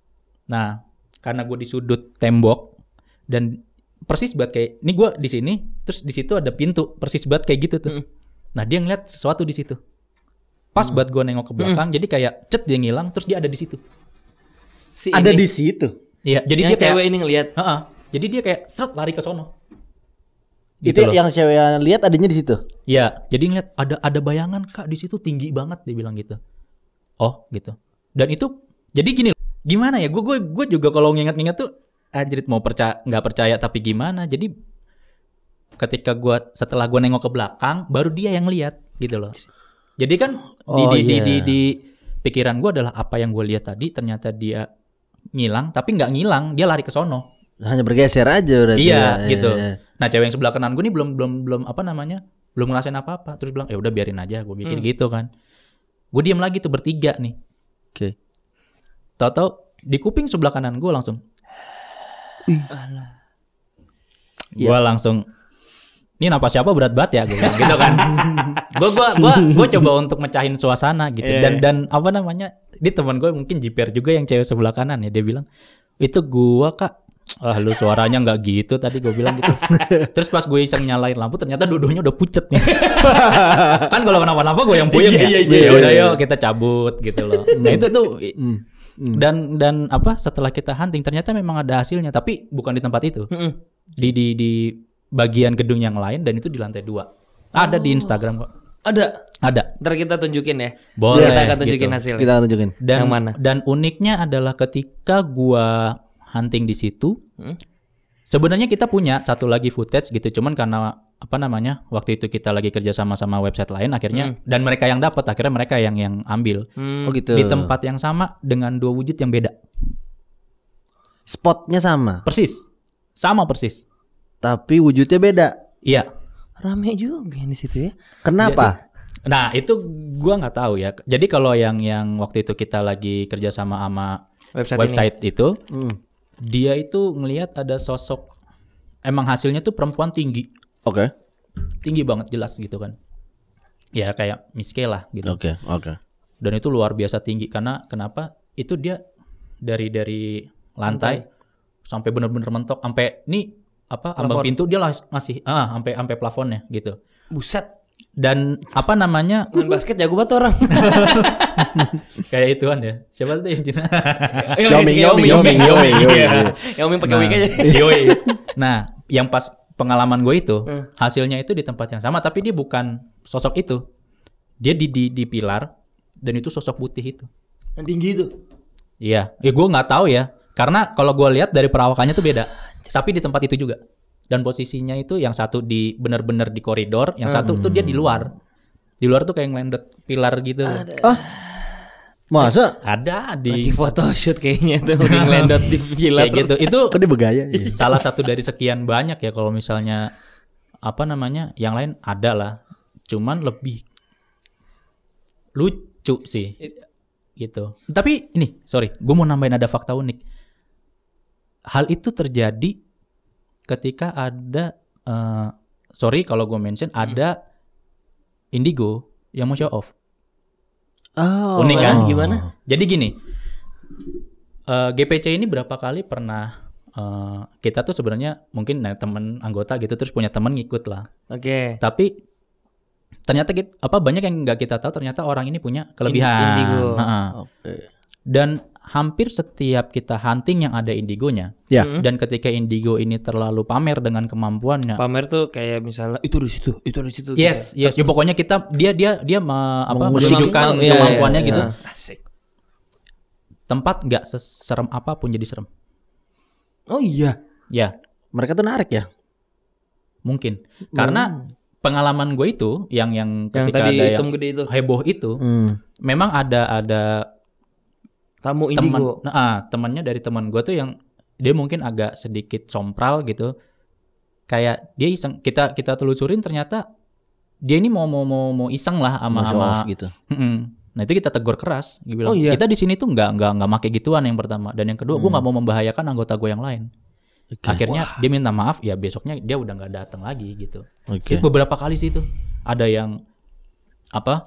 Nah karena gue di sudut tembok dan persis banget kayak ini gue di sini terus di situ ada pintu persis banget kayak gitu tuh. Hmm. Nah dia ngeliat sesuatu di situ. Pas banget gue nengok ke belakang jadi kayak cet dia ngilang terus dia ada di situ. Si Ada ini, di situ. Iya jadi yang dia kayak cewek ini ngelihat. Heeh. Jadi dia kayak seret lari ke sono. itu Gitu loh. yang cewek yang lihat adanya di situ. Iya, jadi ngeliat ada ada bayangan kak di situ tinggi banget dia bilang gitu. Oh gitu. Dan itu jadi gini, gimana ya? Gue gue gue juga kalau nginget-nginget tuh anjrit mau percaya nggak percaya tapi gimana? Jadi ketika gua setelah gua nengok ke belakang, baru dia yang lihat gitu loh. Jadi kan di Oh, di, di, iya. di, di pikiran gua adalah apa yang gue lihat tadi ternyata dia ngilang, tapi nggak ngilang, dia lari ke sono. Hanya bergeser aja berarti. Iya, ya. gitu. Iya, iya. Nah, cewek yang sebelah kanan gue nih belum belum belum apa namanya? Belum ngerasain apa-apa. Terus bilang, "Ya udah biarin aja." Gue bikin gitu kan. Gue diam lagi tuh bertiga nih. Oke. Tahu-tahu di kuping sebelah kanan gue langsung gue langsung ini napas siapa berat banget ya gue bilang gitu kan. gue gua gua gua coba untuk mecahin suasana gitu Iya, dan iya. dan apa namanya? Di teman gue mungkin jiper juga yang cewek sebelah kanan ya dia bilang, "Itu gua, Kak." Ah lu suaranya nggak gitu tadi gue bilang gitu. Terus pas gue iseng nyalain lampu ternyata dua-duanya udah pucet nih. kan kalau kenapa-napa gue yang puyeng Iya, ya. iya, iya, ya udah iya. yuk kita cabut gitu loh. Nah itu tuh Hmm. Hmm. dan dan apa setelah kita hunting ternyata memang ada hasilnya tapi bukan di tempat itu. Di di di bagian gedung yang lain dan itu di lantai dua. Ada di Instagram kok. Ada. Ada. Ntar kita tunjukin ya. Boleh. Kita akan tunjukin gitu. hasilnya. Kita akan tunjukin. Dan Yang mana? dan uniknya adalah ketika gua hunting di situ, Hmm? sebenarnya kita punya satu lagi footage gitu, cuman karena apa namanya waktu itu kita lagi kerja sama sama website lain, akhirnya dan mereka yang dapat, akhirnya mereka yang yang ambil Hmm. Oh gitu. di tempat yang sama dengan dua wujud yang beda, Spotnya sama, persis, sama persis. Tapi wujudnya beda. Iya. Rame juga di situ ya. Kenapa? Nah itu gua nggak tahu ya. Jadi kalau yang yang waktu itu kita lagi kerja sama sama Website, website itu, Hmm. dia itu ngelihat ada sosok emang hasilnya tuh perempuan tinggi Oke. tinggi banget jelas gitu kan ya kayak Miss K lah gitu Oke. Oke. dan itu luar biasa tinggi karena kenapa itu dia dari dari lantai, sampai bener-bener mentok sampai ini apa ambang pintu dia lah masih ah sampai sampai plafonnya gitu. Buset. dan apa namanya Main basket jago banget orang. kayak itu kan ya siapa tuh yang Cina Yao Ming, Yao Ming, Yao Ming, Yao Ming, Iya. Yao Ming pakai Nah, wig aja. yoi. nah yang pas pengalaman gue itu Hmm. hasilnya itu di tempat yang sama tapi dia bukan sosok itu dia di di, di pilar dan itu sosok putih itu Yang tinggi itu. iya ya gue nggak tahu ya karena kalau gue lihat dari perawakannya tuh beda tapi di tempat itu juga. Dan posisinya itu yang satu di benar-benar di koridor yang satu tuh dia di luar. Di luar tuh kayak ngelendot pilar gitu. Masa? ada Lagi di photoshoot kayaknya tuh di ngelendot di pilar. kayak gitu. Itu Kok dia bergaya? Iya. salah satu dari sekian banyak ya kalau misalnya apa namanya yang lain ada lah. Cuman lebih lucu sih. Gitu. Tapi ini sorry gue mau nambahin ada fakta unik hal itu terjadi ketika ada eh, sorry kalau gue mention ada indigo yang mau show off Oh. Unik kan? Gimana? jadi gini eh, GPC ini berapa kali pernah eh, kita tuh sebenarnya mungkin nah, temen anggota gitu terus punya temen ngikut lah Oke. tapi ternyata kita, apa banyak yang nggak kita tahu ternyata orang ini punya kelebihan Indigo. Ha-ha. Oke. dan hampir setiap kita hunting yang ada indigonya. Ya. Hmm. Dan ketika indigo ini terlalu pamer dengan kemampuannya. Pamer tuh kayak misalnya itu di situ, itu di situ. Yes, gitu. yes. Ya, pokoknya kita dia dia dia me- apa menunjukkan iya, kemampuannya iya, gitu. iya. Asik. Tempat nggak seserem apa pun jadi serem. Oh iya. Ya, Mereka tuh narik ya. mungkin. Karena pengalaman gue itu yang yang Yang ketika tadi ada hitam yang gede itu. heboh itu, Hmm. memang ada ada Tamu indigo. nah, ah, temannya dari teman gue tuh yang dia mungkin agak sedikit sompral gitu kayak dia iseng kita kita telusurin ternyata dia ini mau mau mau, mau iseng lah sama sama gitu. Mm-mm. nah itu kita tegur keras dia bilang Oh, iya. kita di sini tuh nggak nggak nggak make gituan yang pertama dan yang kedua gue Hmm. nggak mau membahayakan anggota gue yang lain Oke. akhirnya dia minta maaf ya besoknya dia udah nggak datang lagi gitu Oke. itu beberapa kali sih itu ada yang apa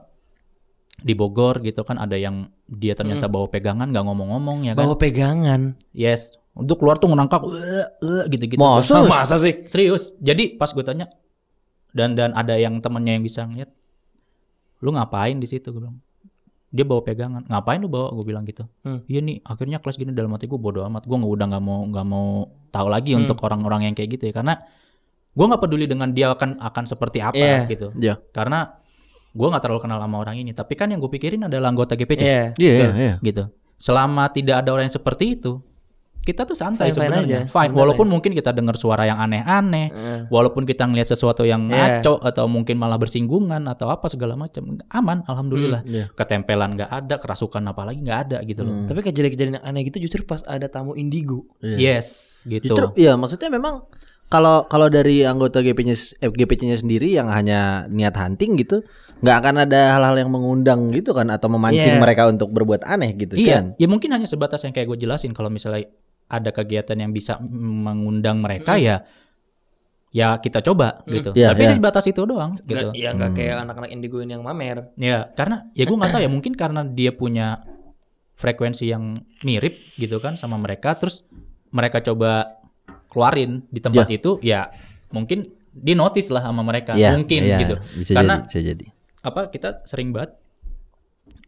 di Bogor gitu kan ada yang dia ternyata bawa pegangan nggak ngomong-ngomong ya kan Bawa pegangan. Yes. Untuk keluar tuh ngerangkak "Wah, wah," gitu-gitu. Masa? Masa sih? Serius. Jadi pas gue tanya dan dan ada yang temennya yang bisa ngeliat, lu ngapain di situ? Gue bilang. Dia bawa pegangan. Ngapain lu bawa? Gue bilang gitu. Hmm. Iya nih. Akhirnya kelas gini dalam hati gue bodo amat. Gue nggak udah nggak mau nggak mau tahu lagi Hmm. untuk orang-orang yang kayak gitu ya. Karena gue nggak peduli dengan dia akan akan seperti apa Iya. gitu. Iya. Karena gue nggak terlalu kenal sama orang ini. Tapi kan yang gue pikirin adalah anggota GPC Iya. Iya, iya, iya. gitu. Selama tidak ada orang yang seperti itu, kita tuh santai sebenarnya. aja. Fine. Bener Walaupun mungkin kita dengar suara yang aneh-aneh, Eh, walaupun kita ngelihat sesuatu yang Iya. ngaco atau mungkin malah bersinggungan atau apa segala macam, aman, alhamdulillah. Iya. Ketempelan nggak ada, kerasukan apalagi nggak ada gitu loh. Hmm. Tapi kejadian-kejadian yang aneh gitu justru pas ada tamu indigo. Iya. Yes, gitu. Justru iya maksudnya memang kalau kalau dari anggota GP-nya eh, GPC-nya sendiri yang hanya niat hunting gitu, nggak akan ada hal-hal yang mengundang gitu kan atau memancing Iya. mereka untuk berbuat aneh gitu Iya, kan. ya mungkin hanya sebatas yang kayak gue jelasin kalau misalnya ada kegiatan yang bisa mengundang mereka ya ya kita coba gitu. Iya, Tapi iya. sebatas itu doang gitu. Nggak- Iya nggak Hmm. kayak anak-anak indigo ini yang mamer. Ya, karena ya gue nggak tahu ya mungkin karena dia punya frekuensi yang mirip gitu kan sama mereka, terus mereka coba keluarin di tempat itu, ya mungkin di notice lah sama mereka, Iya, mungkin iya, gitu. Bisa Karena jadi, bisa jadi. apa kita sering banget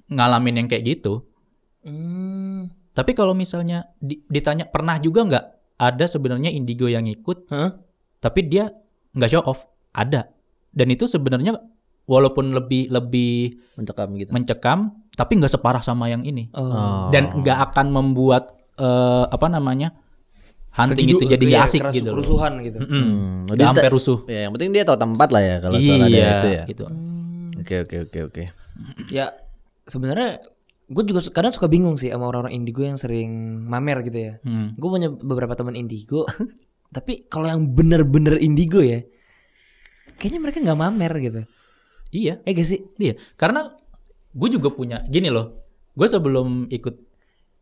ngalamin yang kayak gitu. Hmm. Tapi kalau misalnya di- ditanya pernah juga nggak ada sebenarnya indigo yang ikut, Hah? tapi dia nggak show off, ada. Dan itu sebenarnya walaupun lebih lebih Mencekam gitu. mencekam, tapi nggak separah sama yang ini. Oh. dan nggak akan membuat eh, apa namanya hunting itu jadi iya, asik keras- gitu. loh. Kerusuhan gitu. Mm-mm. Hmm, dia sampai ta- rusuh. Ya, yang penting dia tahu tempat lah ya kalau soal ada Iya, itu ya. gitu. Hmm. Oke oke oke oke. Ya sebenarnya gue juga kadang suka bingung sih sama orang-orang indigo yang sering mamer gitu ya. Hmm. Gue punya beberapa teman indigo, tapi kalau yang bener-bener indigo ya, kayaknya mereka nggak mamer gitu. Iya, Eh gak sih? iya. Karena gue juga punya gini loh. Gue sebelum ikut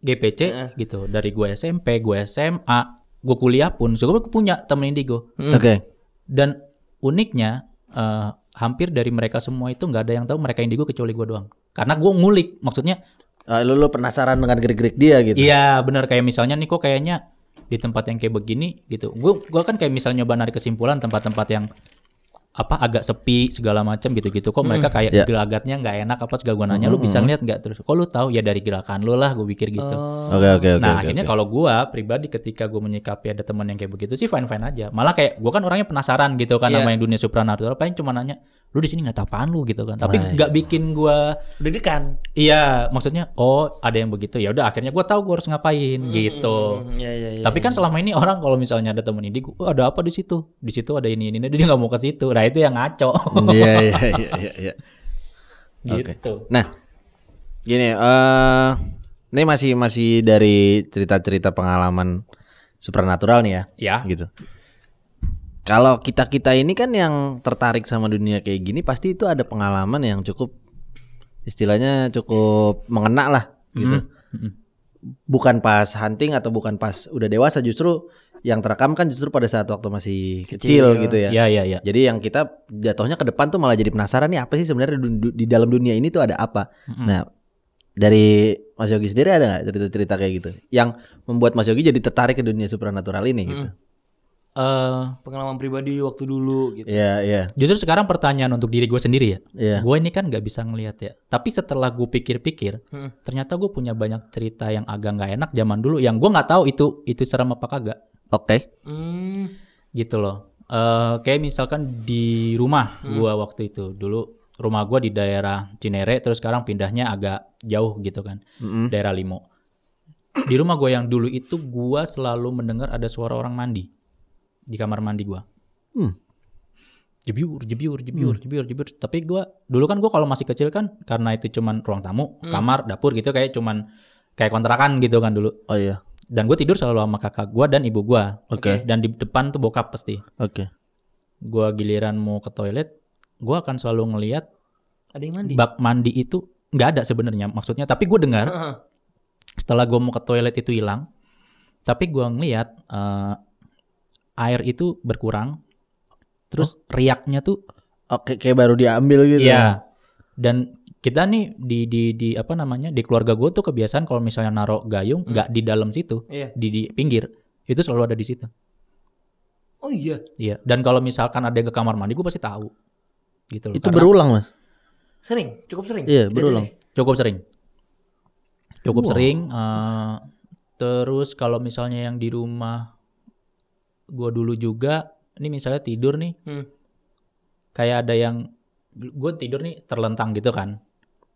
GPC Heeh. gitu, dari gue SMP, gue SMA, gue kuliah pun, so gue punya temen indigo. Hmm. Oke. Dan uniknya eh, hampir dari mereka semua itu nggak ada yang tahu mereka indigo kecuali gue doang. Karena gue ngulik, maksudnya Ah, lu, lu penasaran dengan gerik-gerik dia gitu. Iya benar kayak misalnya nih kok kayaknya di tempat yang kayak begini gitu. Gue gua kan kayak misalnya nyoba narik kesimpulan tempat-tempat yang apa agak sepi segala macam gitu-gitu. Kok mereka kayak Iya. gelagatnya nggak enak apa segala gue nanya lu bisa ngeliat nggak terus? Kok lu tahu ya dari gerakan lu lah gue pikir gitu. Oh. Oke oke oke. nah oke, akhirnya oke. kalau gua pribadi ketika gue menyikapi ada teman yang kayak begitu sih fine fine aja. Malah kayak gua kan orangnya penasaran gitu kan sama yang dunia supranatural. Paling cuma nanya lu di sini nggak tahu apaan lu gitu kan. Tapi nggak bikin gua Deg-degan. Iya, maksudnya oh ada yang begitu ya udah akhirnya gua tahu gua harus ngapain gitu. Hmm, Iya iya iya. Tapi kan selama ini orang kalau misalnya ada temen ini, oh, ada apa di situ? Di situ ada ini ini, dia nggak mau ke situ. Nah itu yang ngaco. Iya iya iya iya. iya. Oke. gitu. Nah, gini, eh ini masih masih dari cerita-cerita pengalaman supernatural nih ya, Ya. gitu. Kalau kita kita ini kan yang tertarik sama dunia kayak gini, pasti itu ada pengalaman yang cukup istilahnya cukup mengena lah, gitu. Mm-mm. Bukan pas hunting atau bukan pas udah dewasa, justru yang terekam kan justru pada saat waktu masih kecil, Kecil. gitu ya. Ya ya ya. Jadi yang kita jatuhnya ke depan tuh malah jadi penasaran nih apa sih sebenarnya di, du- di dalam dunia ini tuh ada apa. Mm-mm. Nah, dari Mas Yogi sendiri ada nggak cerita-cerita kayak gitu yang membuat Mas Yogi jadi tertarik ke dunia supernatural ini gitu? Eh Pengalaman pribadi waktu dulu gitu. Iya, iya. justru sekarang pertanyaan untuk diri gue sendiri ya. Iya. Gue ini kan nggak bisa ngelihat ya. Tapi setelah gue pikir-pikir, Hmm. ternyata gue punya banyak cerita yang agak nggak enak zaman dulu yang gue nggak tahu itu itu serem apa kagak Oke. Hmm. gitu loh. Eh kayak misalkan di rumah gua waktu itu dulu rumah gua di daerah Cinere terus sekarang pindahnya agak jauh gitu kan Mm-mm. daerah Limo. Di rumah gua yang dulu itu gua selalu mendengar ada suara orang mandi di kamar mandi gua. Hmm. Jebiur, jebiur, jebiur, jebiur, jebiur. Tapi gua dulu kan gua kalau masih kecil kan karena itu cuman ruang tamu, kamar, dapur gitu kayak cuman kayak kontrakan gitu kan dulu. Oh iya. Dan gue tidur selalu sama kakak gua dan ibu gua. Oke. Dan di depan tuh bokap pasti Oke. gua giliran mau ke toilet, gua akan selalu ngelihat Ada yang mandi. bak mandi itu nggak ada sebenarnya maksudnya. Tapi gue dengar Heeh. setelah gua mau ke toilet itu hilang, tapi gua ngelihat eh, air itu berkurang, terus riaknya tuh, Oke, kayak baru diambil gitu. ya. Dan kita nih di di di apa namanya di keluarga gue tuh kebiasaan kalau misalnya naruh gayung nggak di dalam situ, Iya. di di pinggir itu selalu ada di situ. Oh iya. Iya. Dan kalau misalkan ada yang ke kamar mandi, gue pasti tahu. Gitu loh. Itu Karena- berulang, Mas. Sering, cukup sering. Iya, berulang. Cukup sering. Cukup Wow. sering. eh, terus kalau misalnya yang di rumah gua dulu juga, ini misalnya tidur nih, Hmm. kayak ada yang gue tidur nih terlentang gitu kan.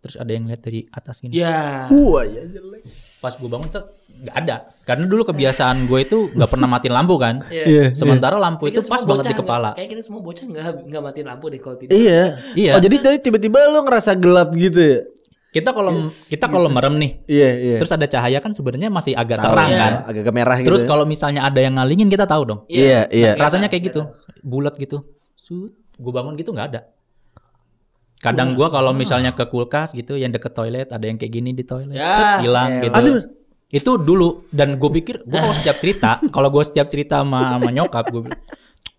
Terus ada yang lihat dari atas gini. Ya. Wah, ya jelek. Pas gue bangun tuh nggak ada. Karena dulu kebiasaan gue itu nggak pernah matiin lampu kan. Iya. Sementara lampu itu kita pas banget di kepala. Kayak kita semua bocah nggak nggak matiin lampu deh kalau tidur. Iya. Iya. Oh, jadi tadi tiba-tiba lu ngerasa gelap gitu ya? Kita kalau Yes, kita kalau merem nih, Iya, iya. terus ada cahaya kan sebenarnya masih agak Tahu terang ya, kan. Agak merah gitu. Terus ya. kalau misalnya ada yang ngalingin kita tahu dong. Iya, iya. Rasanya kayak gitu, bulat gitu. Sut, gue bangun gitu nggak ada. Kadang gua kalau misalnya ke kulkas gitu, yang deket toilet ada yang kayak gini di toilet, Ya, set, hilang elah. gitu. Asli, Itu dulu dan gue pikir gue kalau setiap cerita, kalau gue setiap cerita sama, sama nyokap, gue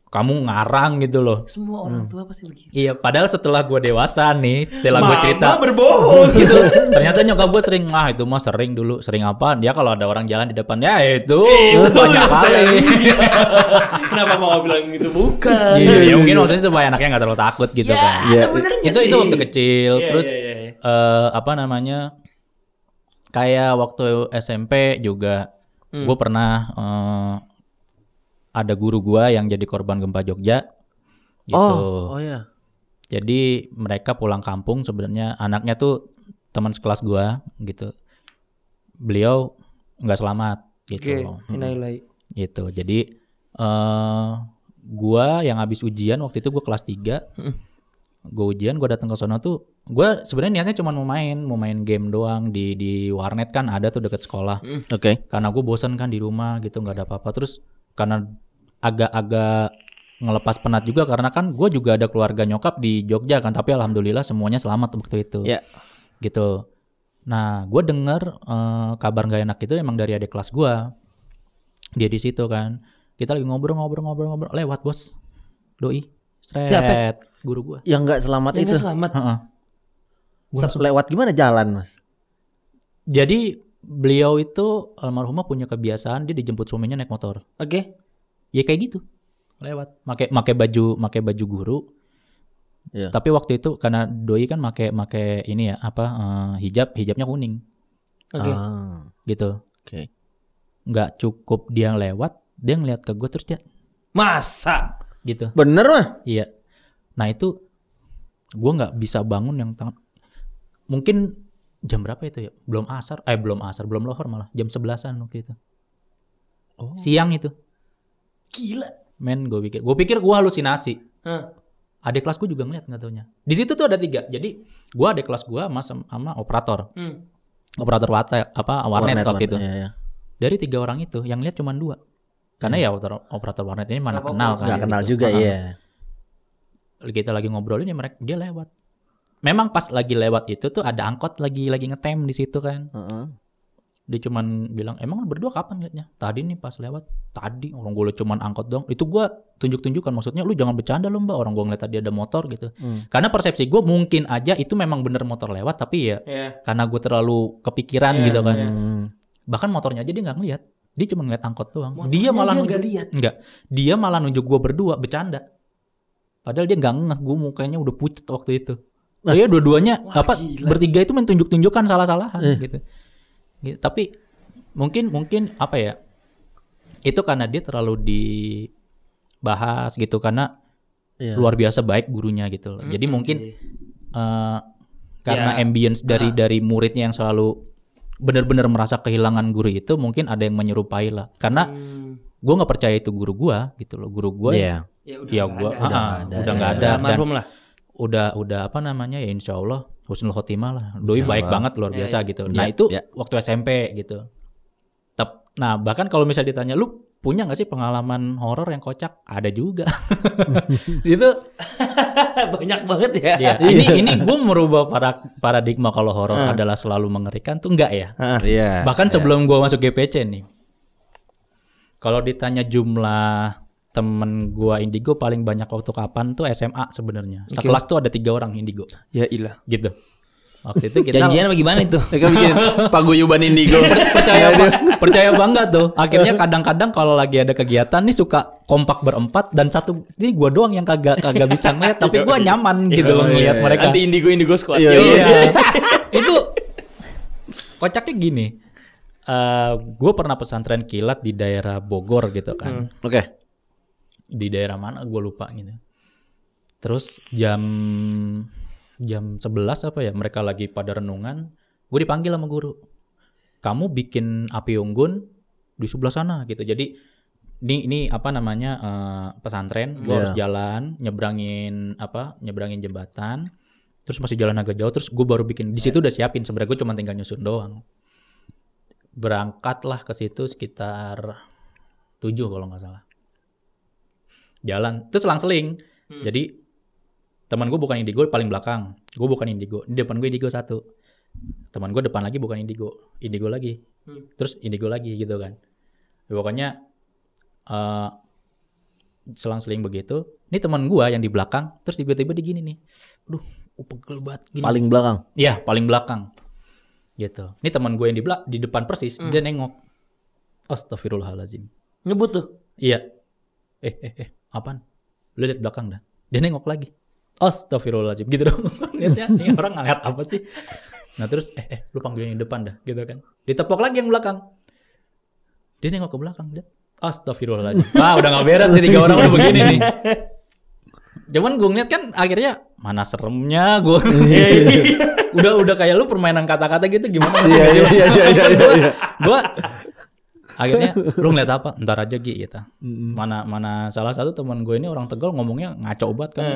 kamu ngarang gitu loh. Semua orang tua pasti begitu. Iya, padahal setelah gue dewasa nih, setelah gue Mama cerita, berbohong gitu. ternyata nyokap gue sering, ah itu mah sering dulu, sering apa? Dia kalau ada orang jalan di depan, ya itu Itu banyak yang saya kali. lihat. Kenapa mau bilang gitu? Bukan. Iya, ya mungkin maksudnya supaya anaknya nggak terlalu takut gitu ya, kan. Iya. Itu sih. itu waktu kecil, Iya, terus iya, iya. eh apa namanya? Kayak waktu SMP juga, Hmm. gue pernah eh, ada guru gua yang jadi korban gempa Jogja. Gitu. Oh, oh ya. Jadi mereka pulang kampung sebenarnya anaknya tuh teman sekelas gua gitu. Beliau nggak selamat Oke, gitu. innalillahi. Gitu. Jadi eh gua yang habis ujian waktu itu gua kelas 3. Hmm. Gua ujian, gua datang ke sono tuh gua sebenarnya niatnya cuma mau main, mau main game doang di di warnet kan ada tuh deket sekolah. Oke. Karena gue bosan kan di rumah gitu nggak ada apa-apa. Terus karena agak-agak ngelepas penat juga karena kan gue juga ada keluarga nyokap di Jogja kan tapi alhamdulillah semuanya selamat waktu itu Ya. gitu nah gue denger eh, kabar nggak enak itu emang dari adik kelas gue dia di situ kan kita lagi ngobrol-ngobrol-ngobrol-ngobrol lewat bos doi Sret, Siapa? guru gue Yang nggak selamat Yang itu. nggak selamat. Se- Lewat gimana jalan, Mas? jadi beliau itu almarhumah punya kebiasaan dia dijemput suaminya naik motor Oke. Ya kayak gitu lewat make make baju make baju guru Iya. tapi waktu itu karena doi kan make make ini ya apa eh, hijab hijabnya kuning Oke. Ah, gitu Oke. nggak cukup dia lewat dia ngeliat ke gue terus dia Masa? gitu Bener mah? iya nah itu gue nggak bisa bangun yang tangan mungkin jam berapa itu ya belum asar eh belum asar belum lohor malah jam sebelasan waktu itu Oh. siang itu Gila. men gue pikir gue pikir gue halusinasi Hah. adik kelas gue juga ngeliat nggak taunya di situ tuh ada tiga jadi gue adik kelas gue sama sama operator Hmm. operator wate, apa warnet, waktu itu Iya, iya. dari tiga orang itu yang lihat cuma dua karena ya operator, operator warnet ini mana Nggak kenal kan Nggak kenal gitu. juga, Heeh. iya. kita lagi ngobrolin ya mereka dia lewat memang pas lagi lewat itu tuh ada angkot lagi lagi ngetem di situ kan Heeh. Dia cuman bilang emang lu berdua kapan liatnya tadi nih pas lewat tadi orang gue liat cuman angkot dong itu gue tunjuk-tunjukkan maksudnya lu jangan bercanda lu mbak orang gue ngeliat tadi ada motor gitu Hmm. karena persepsi gue mungkin aja itu memang bener motor lewat tapi ya Ya. karena gue terlalu kepikiran Iya, gitu kan. Hmm. bahkan motornya aja dia nggak ngeliat Dia cuma ngeliat angkot doang. Motornya dia malah dia nunjuk nggak lihat. Enggak. Dia malah nunjuk gua berdua bercanda. Padahal dia nggak ngeh gua mukanya udah pucet waktu itu. Iya dua-duanya apa gila. bertiga itu main tunjuk-tunjukkan salah-salahan Eh. gitu. Gitu. Tapi mungkin mungkin apa ya? Itu karena dia terlalu dibahas gitu karena Iya. luar biasa baik gurunya gitu loh. Hmm, Jadi mungkin eh, karena Ya. ambience dari Ah. dari muridnya yang selalu benar-benar merasa kehilangan guru itu mungkin ada yang menyerupai lah. Karena Hmm. gue nggak percaya itu guru gua gitu loh. Guru gua Iya. ya udah ya nggak gua ada. ah, Udah ah, nggak ada. udah Ya, ada dan almarhum lah udah udah apa namanya ya insya Allah husnul khotimah lah. Doi Insya baik Allah. banget luar Ya, biasa ya. gitu. Ya, Nah itu ya. waktu SMP gitu. Tep, nah bahkan kalau misalnya ditanya lu punya nggak sih pengalaman horor yang kocak? Ada juga. itu banyak banget ya Ya, ini ini gue merubah para, paradigma kalau horor Ah. adalah selalu mengerikan tuh enggak ya. Iya. Bahkan sebelum gue masuk GPC nih, kalau ditanya jumlah temen gua Indigo paling banyak waktu kapan tuh SMA sebenarnya. Oke. Sekelas tuh ada tiga orang Indigo, ya ilah gitu. Waktu itu kita janjian bagaimana itu Mereka bikin paguyuban indigo. percaya ba- percaya banget tuh. Akhirnya kadang-kadang kalau lagi ada kegiatan nih suka kompak berempat dan satu ini gua doang yang kagak kagak bisa ngeliat, tapi gua nyaman gitu loh ngeliat mereka. anti indigo indigo squad Iya, iya. itu kocaknya gini. eh gue pernah pesantren kilat di daerah Bogor gitu kan. Oke. Di daerah mana gue lupa gitu. Terus jam jam 11 apa ya mereka lagi pada renungan, gue dipanggil sama guru. Kamu bikin api unggun di sebelah sana gitu. Jadi ini ini apa namanya eh, pesantren, gue Iya. harus jalan nyebrangin apa nyebrangin jembatan, terus masih jalan agak jauh, terus gue baru bikin di situ udah siapin sebenarnya gue cuma tinggal nyusun doang. Berangkatlah ke situ sekitar 7 kalau nggak salah. Jalan, terus selang-seling. Hmm. Jadi teman gue bukan indigo paling belakang, gue bukan indigo, di depan gue indigo satu. Teman gue depan lagi bukan indigo, indigo lagi, Hmm. terus indigo lagi gitu kan. Ya, pokoknya eh selang-seling begitu. Ini teman gue yang di belakang, terus tiba-tiba di gini nih, aduh, pegel banget gini. Paling belakang. Iya, paling belakang. Gitu. Ini teman gue yang di belak di depan persis, Hmm. dia nengok. Astagfirullahalazim. ngebut tuh Iya. Eh, eh, eh, apaan? Lu lihat belakang dah. Dia nengok lagi. Astagfirullahaladzim. Gitu dong. Lihatnya, ini orang ngeliat apa sih? Nah terus, eh, eh, lu panggil yang depan dah. Gitu kan. Ditepok lagi yang belakang. Dia nengok ke belakang. Lihat. Astagfirullahaladzim. Wah udah gak beres nih tiga orang udah begini nih. Cuman gue ngeliat kan akhirnya mana seremnya gue. udah udah kayak lu permainan kata-kata gitu gimana? Iya iya iya iya iya. iya. gue akhirnya lu ngeliat apa? Ntar aja Gi gitu. Mana mana salah satu teman gue ini orang tegal ngomongnya ngaco banget kan.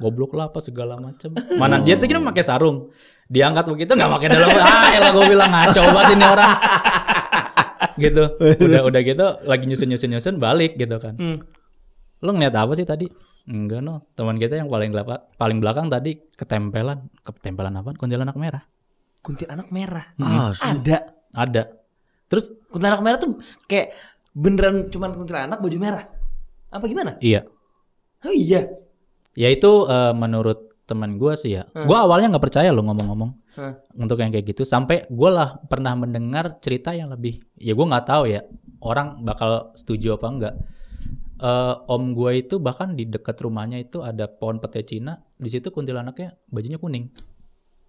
Goblok lah apa segala macem. Mana dia tuh kira pakai sarung. Diangkat begitu nggak pakai dalam. Ah elah gue bilang ngaco banget ini orang. Gitu. Udah udah gitu lagi nyusun nyusun nyusun balik gitu kan. Hmm. lu ngeliat apa sih tadi? Enggak no. Teman kita yang paling belakang paling belakang tadi ketempelan. Ketempelan apa kuntilanak merah. Kuntilanak merah? Ah, ada. Ada terus kuntilanak merah tuh kayak beneran cuman kuntilanak baju merah apa gimana iya oh iya Ya itu eh, menurut teman gue sih ya. Hmm. Gue awalnya nggak percaya loh ngomong-ngomong Hah. untuk yang kayak gitu. Sampai gue lah pernah mendengar cerita yang lebih. Ya gue nggak tahu ya orang bakal setuju apa enggak. Eh, om gue itu bahkan di dekat rumahnya itu ada pohon pete Cina. Di situ kuntilanaknya bajunya kuning.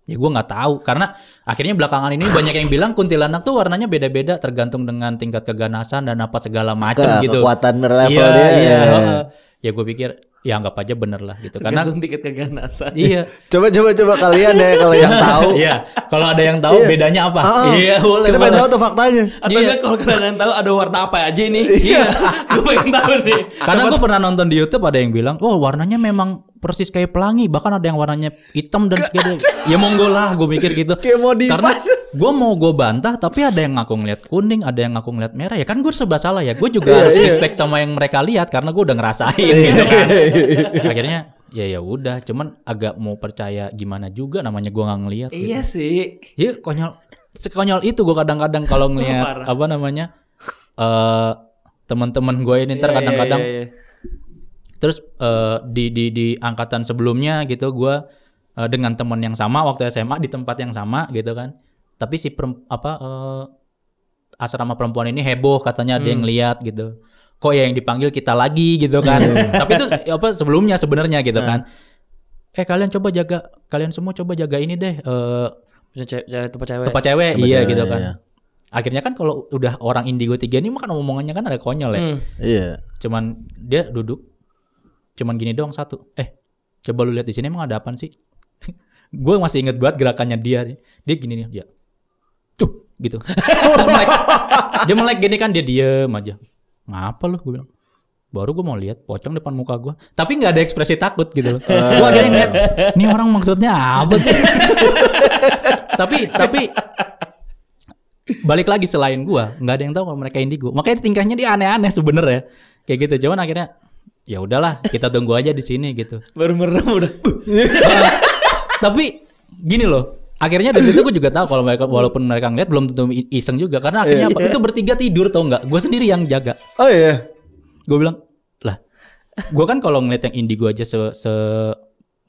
Ya gue nggak tahu karena akhirnya belakangan ini banyak yang bilang kuntilanak tuh warnanya beda-beda tergantung dengan tingkat keganasan dan apa segala macam Ke- gitu. Kekuatan level Iya, dia. iya. ya. heeh. Ya gue pikir ya anggap aja bener lah gitu karena tergantung tiket keganasan iya Coba coba coba kalian deh kalau yang tahu. Iya, kalau ada yang tahu Iya. bedanya apa? Ah, iya, boleh. Kita pengen tahu tuh faktanya. atau Iya. enggak kalau kalian tahu ada warna apa aja ini iya gue pengen tahu nih Karena gue pernah nonton di YouTube ada yang bilang, "Oh, warnanya memang persis kayak pelangi, bahkan ada yang warnanya hitam dan segala." ya monggo lah, gue mikir gitu. Kayak mau di Karena gue mau gue bantah, tapi ada yang ngaku ngeliat kuning, ada yang ngaku ngeliat merah. Ya kan gue serba salah ya. Gue juga Iya, harus iya. respect sama yang mereka lihat karena gue udah ngerasain gitu kan. Akhirnya ya ya udah, cuman agak mau percaya gimana juga namanya gue nggak ngeliat. gitu. iya sih Iya konyol sekonyol itu gue kadang-kadang kalau ngeliat apa namanya eh teman-teman gue ini ntar Iya, iya, kadang-kadang iya, iya. Terus eh, di di di angkatan sebelumnya gitu gue eh, dengan teman yang sama waktu SMA di tempat yang sama gitu kan tapi si perem- apa eh, asrama perempuan ini heboh katanya ada yang lihat gitu. Kok ya yang dipanggil kita lagi gitu kan. Tapi itu apa sebelumnya sebenarnya gitu kan. Eh kalian coba jaga kalian semua coba jaga ini deh eh ce- ce- tempat cewek. tempat cewek Tempat iya cewek, gitu kan. iya. Akhirnya kan kalau udah orang indigo tiga ini makan omongannya kan ada konyol ya. Hmm. Iya. Cuman dia duduk cuman gini doang satu. Eh, coba lu lihat di sini emang ada apaan sih? gue masih inget banget gerakannya dia. Dia gini nih, dia. Tuh, gitu. Melek. Dia melek gini kan dia diem aja. Ngapa lu? Gue bilang. Baru gue mau lihat pocong depan muka gue. Tapi nggak ada ekspresi takut gitu. gue akhirnya ngeliat, ini orang maksudnya apa sih? tapi tapi balik lagi selain gua nggak ada yang tahu kalau mereka indigo makanya tingkahnya dia aneh-aneh sebenernya kayak gitu cuman akhirnya ya udahlah kita tunggu aja di sini gitu. Baru merem udah. tapi gini loh akhirnya dari situ gue juga tahu kalau mereka walaupun mereka ngeliat belum tentu iseng juga. Karena akhirnya apa? Itu bertiga tidur tau nggak? Gue sendiri yang jaga. Oh iya. gue bilang lah gue kan kalau ngeliat yang indigo aja se, se-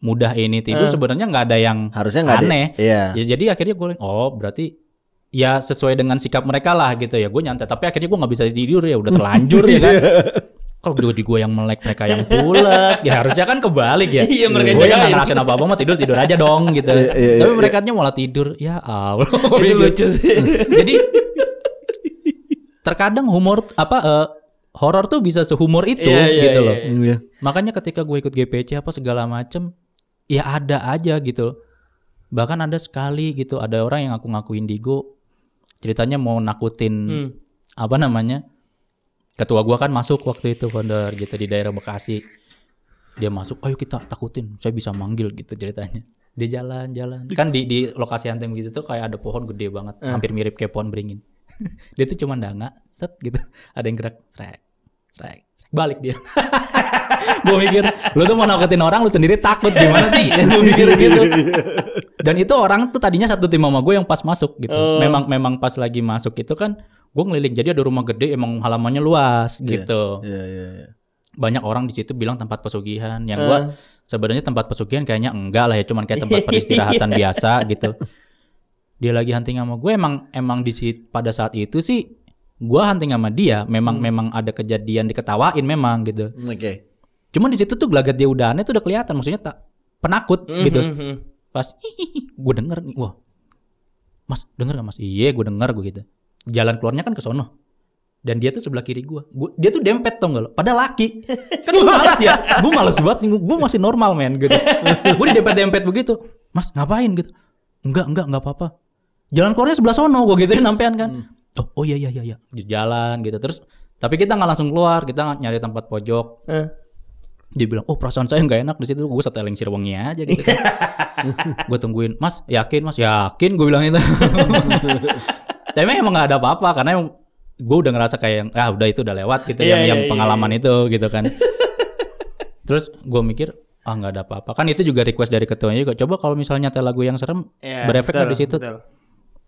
mudah ini tidur sebenarnya nggak ada yang Harusnya nggak ada. aneh. Iya. Ya, jadi akhirnya gue oh berarti ya sesuai dengan sikap mereka lah gitu ya. Gue nyantai tapi akhirnya gue nggak bisa tidur ya udah terlanjur ya kan kalau dua di gue yang melek mereka yang pulas ya harusnya kan kebalik ya Iya, mereka gue yang ngerasain apa apa mau tidur tidur aja dong gitu Iya, iya, tapi iya. mereka malah tidur ya allah Itu lucu sih. jadi terkadang humor apa eh, horor tuh bisa sehumor itu Iya, gitu iya, loh iya. Iya. Makanya ketika gue ikut GPC apa segala macem, ya ada aja gitu. Bahkan ada sekali gitu, ada orang yang ngaku-ngaku indigo, ceritanya mau nakutin Hmm. apa namanya, ketua gua kan masuk waktu itu founder gitu di daerah Bekasi. Dia masuk, ayo kita takutin, saya bisa manggil gitu ceritanya. Dia jalan-jalan, kan di di lokasi anting gitu tuh kayak ada pohon gede banget, hampir mirip kayak pohon beringin. dia tuh cuma danga, set gitu, ada yang gerak, srek, srek, balik dia. gue mikir, lu tuh mau nakutin orang, lu sendiri takut gimana sih? gue mikir gitu. Dan itu orang tuh tadinya satu tim sama gue yang pas masuk gitu. Memang memang pas lagi masuk itu kan gue ngeliling. Jadi ada rumah gede emang halamannya luas gitu. Iya, iya, iya. Banyak orang di situ bilang tempat pesugihan. Yang gue sebenarnya tempat pesugihan kayaknya enggak lah ya, cuman kayak tempat peristirahatan biasa gitu. Dia lagi hunting sama gue emang emang di sit- pada saat itu sih gue hunting sama dia memang memang ada kejadian diketawain memang gitu. Oke. Cuman di situ tuh gelagat dia udah aneh tuh udah kelihatan maksudnya tak penakut gitu. Hmm, hmm. Pas gue denger nih, wah. Mas, denger gak mas? Iya, gue denger gue gitu. Jalan keluarnya kan ke sono. Dan dia tuh sebelah kiri gue. Gua, dia tuh dempet tau gak lo? Padahal laki. Kan gue males ya. Gue males banget. Gue masih normal men gitu. gue di dempet-dempet begitu. Mas, ngapain gitu? Enggak, enggak, enggak apa-apa. Jalan keluarnya sebelah sono. Gue gituin sampean kan. Oh, oh iya, iya, iya. iya. Jalan gitu. Terus, tapi kita nggak langsung keluar. Kita nyari tempat pojok. Eh. Dia bilang, oh perasaan saya nggak enak di situ. Gue seteling sirwangi aja gitu. gue tungguin, Mas yakin Mas yakin gue bilang itu. Tapi emang nggak ada apa-apa karena emang gue udah ngerasa kayak yang, ah udah itu udah lewat gitu Iya, yang iya, yang iya, pengalaman itu gitu kan. Terus gue mikir ah nggak ada apa-apa kan itu juga request dari ketuanya juga coba kalau misalnya nyetel lagu yang serem Iya, berefek nggak betul, di situ betul.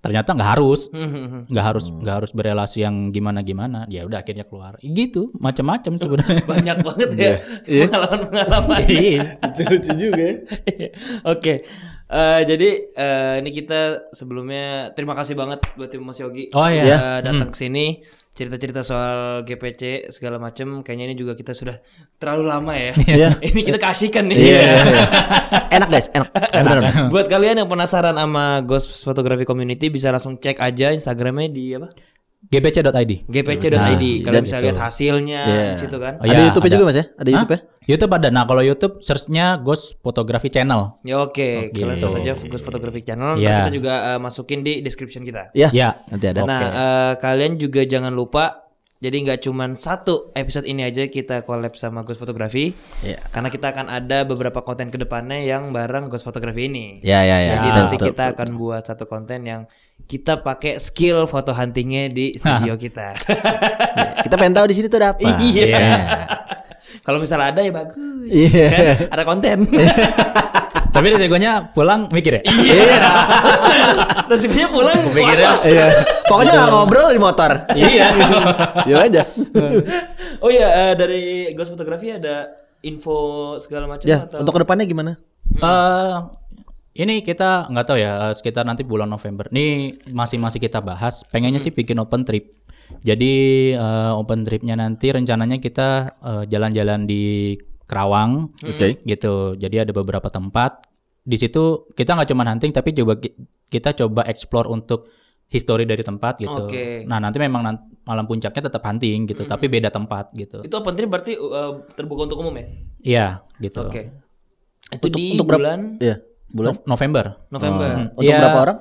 ternyata nggak harus Hmm, hmm, hmm. nggak harus nggak harus berelasi yang gimana gimana ya udah akhirnya keluar gitu macam-macam sebenarnya Banyak banget ya pengalaman-pengalaman. Iya. Itu lucu juga ya. Oke. Eh, jadi eh, ini kita sebelumnya terima kasih banget buat tim Mas Yogi. Oh, iya. udah Hmm. datang ke sini cerita-cerita soal GPC segala macem kayaknya ini juga kita sudah terlalu lama ya. Iya. ini kita kasihkan nih. Iya. enak guys, enak. Beneran. Buat kalian yang penasaran sama Ghost Photography Community bisa langsung cek aja Instagramnya di apa? gpc.id gpc.id. Nah, dan bisa itu. lihat hasilnya Iya. di situ kan. Oh, ada iya, YouTube ada. juga Mas ya? Ada YouTube ya? YouTube ada. Nah, kalau YouTube search-nya Ghost Photography Channel. Ya oke, kalian gitu. search aja Ghost Photography Channel. Nanti kita juga eh, masukin di description kita. Iya. Ya. Nanti ada. Nah, eh, kalian juga jangan lupa jadi nggak cuman satu episode ini aja kita collab sama Ghost Photography. Iya. Karena kita akan ada beberapa konten ke depannya yang bareng Ghost Photography ini. Ya, ya, ya. Jadi Betul, nanti betul. kita akan buat satu konten yang kita pakai skill foto huntingnya di studio kita. Kita pengen tahu di sini tuh ada apa. Iya. Iya. Kalau misalnya ada ya bagus. Iya. Kan? Ada konten. Tapi resikonya pulang mikir ya. Iya. Nasibnya pulang Pikirnya- was-was. Iya. Pokoknya nggak ngobrol di motor. Iya. Ya aja. Oh iya eh, dari Ghost Photography ada info segala macam Ya, atau untuk ke depannya gimana? Eh, Ini kita nggak tahu ya eh, sekitar nanti bulan November. Ini masih masih kita bahas. Pengennya sih bikin open trip. Jadi eh, open tripnya nanti rencananya kita jalan-jalan di Kerawang, Oke. gitu. Jadi ada beberapa tempat. Di situ kita nggak cuma hunting tapi coba ki- kita coba explore untuk history dari tempat gitu. Oke. Nah nanti memang nan- malam puncaknya tetap hunting gitu, tapi beda tempat gitu. Itu open trip berarti uh, terbuka untuk umum ya? Iya gitu. Oke. Itu Untuk- di untuk berapa- bulan Iya, bulan. No- November. November. Untuk Iya. berapa orang?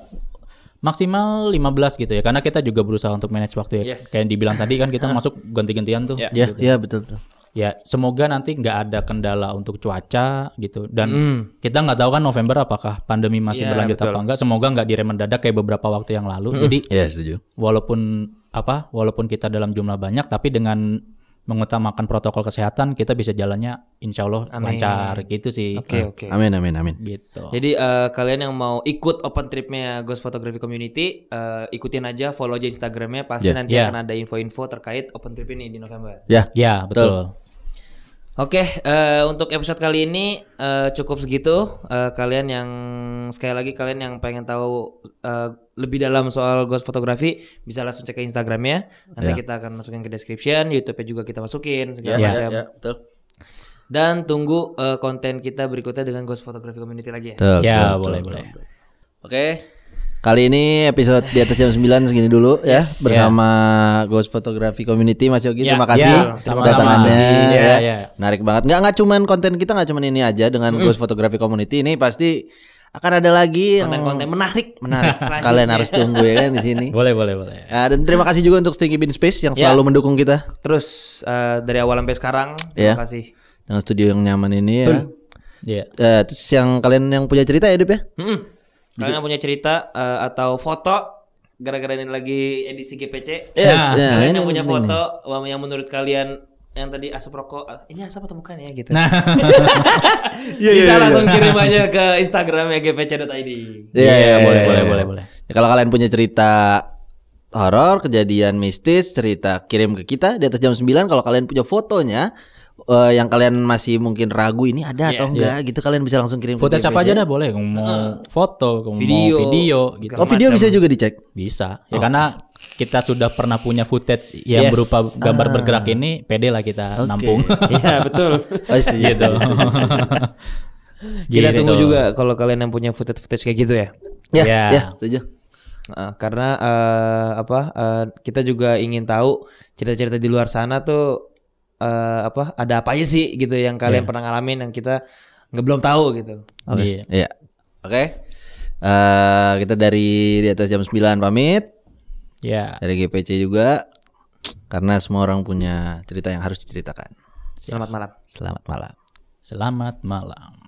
Maksimal 15 gitu ya karena kita juga berusaha untuk manage waktu ya. Yes. Kayak yang dibilang tadi kan kita masuk ganti-gantian tuh. Ya. Iya, iya betul betul. Ya, semoga nanti nggak ada kendala untuk cuaca gitu dan Hmm. kita nggak tahu kan November apakah pandemi masih Iya, berlanjut betul. apa enggak. Semoga nggak direm mendadak kayak beberapa waktu yang lalu. Jadi Iya, setuju. walaupun apa walaupun kita dalam jumlah banyak tapi dengan mengutamakan protokol kesehatan kita bisa jalannya insya Allah Amin. lancar gitu sih Oke, oke. Amin amin amin. gitu Jadi eh, kalian yang mau ikut open tripnya Ghost Photography Community, eh, ikutin aja, follow aja Instagramnya, pasti Ya. nanti Ya. akan ada info-info terkait open trip ini di November. Ya. ya betul, Oke, eh, untuk episode kali ini eh, cukup segitu. Eh, kalian yang sekali lagi kalian yang pengen tahu eh, lebih dalam soal ghost photography bisa langsung cek ke Instagramnya. Nanti Ya. kita akan masukin ke description, YouTube-nya juga kita masukin segala Ya, ya, macam. ya, betul. Dan tunggu eh, konten kita berikutnya dengan ghost photography community lagi ya. Betul. ya betul, boleh betul. boleh Oke. Kali ini episode di atas jam 9 segini dulu ya bersama Ghost Photography Community Mas Yogi. Ya, Terima kasih ya, sama-sama. datangannya Ya, ya. ya. Menarik banget. Nggak nggak cuman konten kita nggak cuman ini aja dengan Ghost Photography Community ini pasti akan ada lagi yang Konten-konten menarik. menarik. Kalian harus tunggu ya kan di sini. boleh boleh boleh Ya, dan terima kasih juga untuk Stinky Bean Space yang Ya. selalu mendukung kita Terus eh, dari awal sampai sekarang, Ya. terima kasih. dengan studio yang nyaman ini ya. ya Eh, terus yang kalian yang punya cerita ya Dip ya? Mm-mm. Kalian yang punya cerita eh, atau foto gara-gara ini lagi edisi GPC. Yes, Nah, ya, kalian ini yang punya nih. foto yang menurut kalian yang tadi asap rokok, ah, ini asap atau bukan ya gitu. nah Iya, Bisa langsung kirim aja ke Instagram ya gpc.id. Iya, Iya, iya, boleh, iya, boleh, iya. boleh, boleh. Ya, kalau kalian punya cerita horor, kejadian mistis, cerita kirim ke kita di atas jam 9 kalau kalian punya fotonya eh, yang kalian masih mungkin ragu ini ada atau Yes. enggak gitu kalian bisa langsung kirim foto GPJ. aja dah boleh mau foto mau Video, video gitu Oh, video macam. bisa juga dicek. bisa ya karena kita sudah pernah punya footage yang Yes. berupa gambar bergerak ini pede lah kita Oke. nampung Iya, betul. Oh, setuju, gitu setuju, setuju. Kita Gitu. tunggu juga kalau kalian yang punya footage-footage kayak gitu ya. Ya, Ya. ya, setuju. Nah, karena eh, apa eh, kita juga ingin tahu cerita-cerita di luar sana tuh eh, apa ada apa aja sih gitu yang kalian Iya. pernah ngalamin yang kita nggak belum tahu gitu. Iya. Iya. Oke. Eh, kita dari di atas jam 9 pamit. ya Dari GPC juga karena semua orang punya cerita yang harus diceritakan. Selamat malam. Selamat malam. selamat malam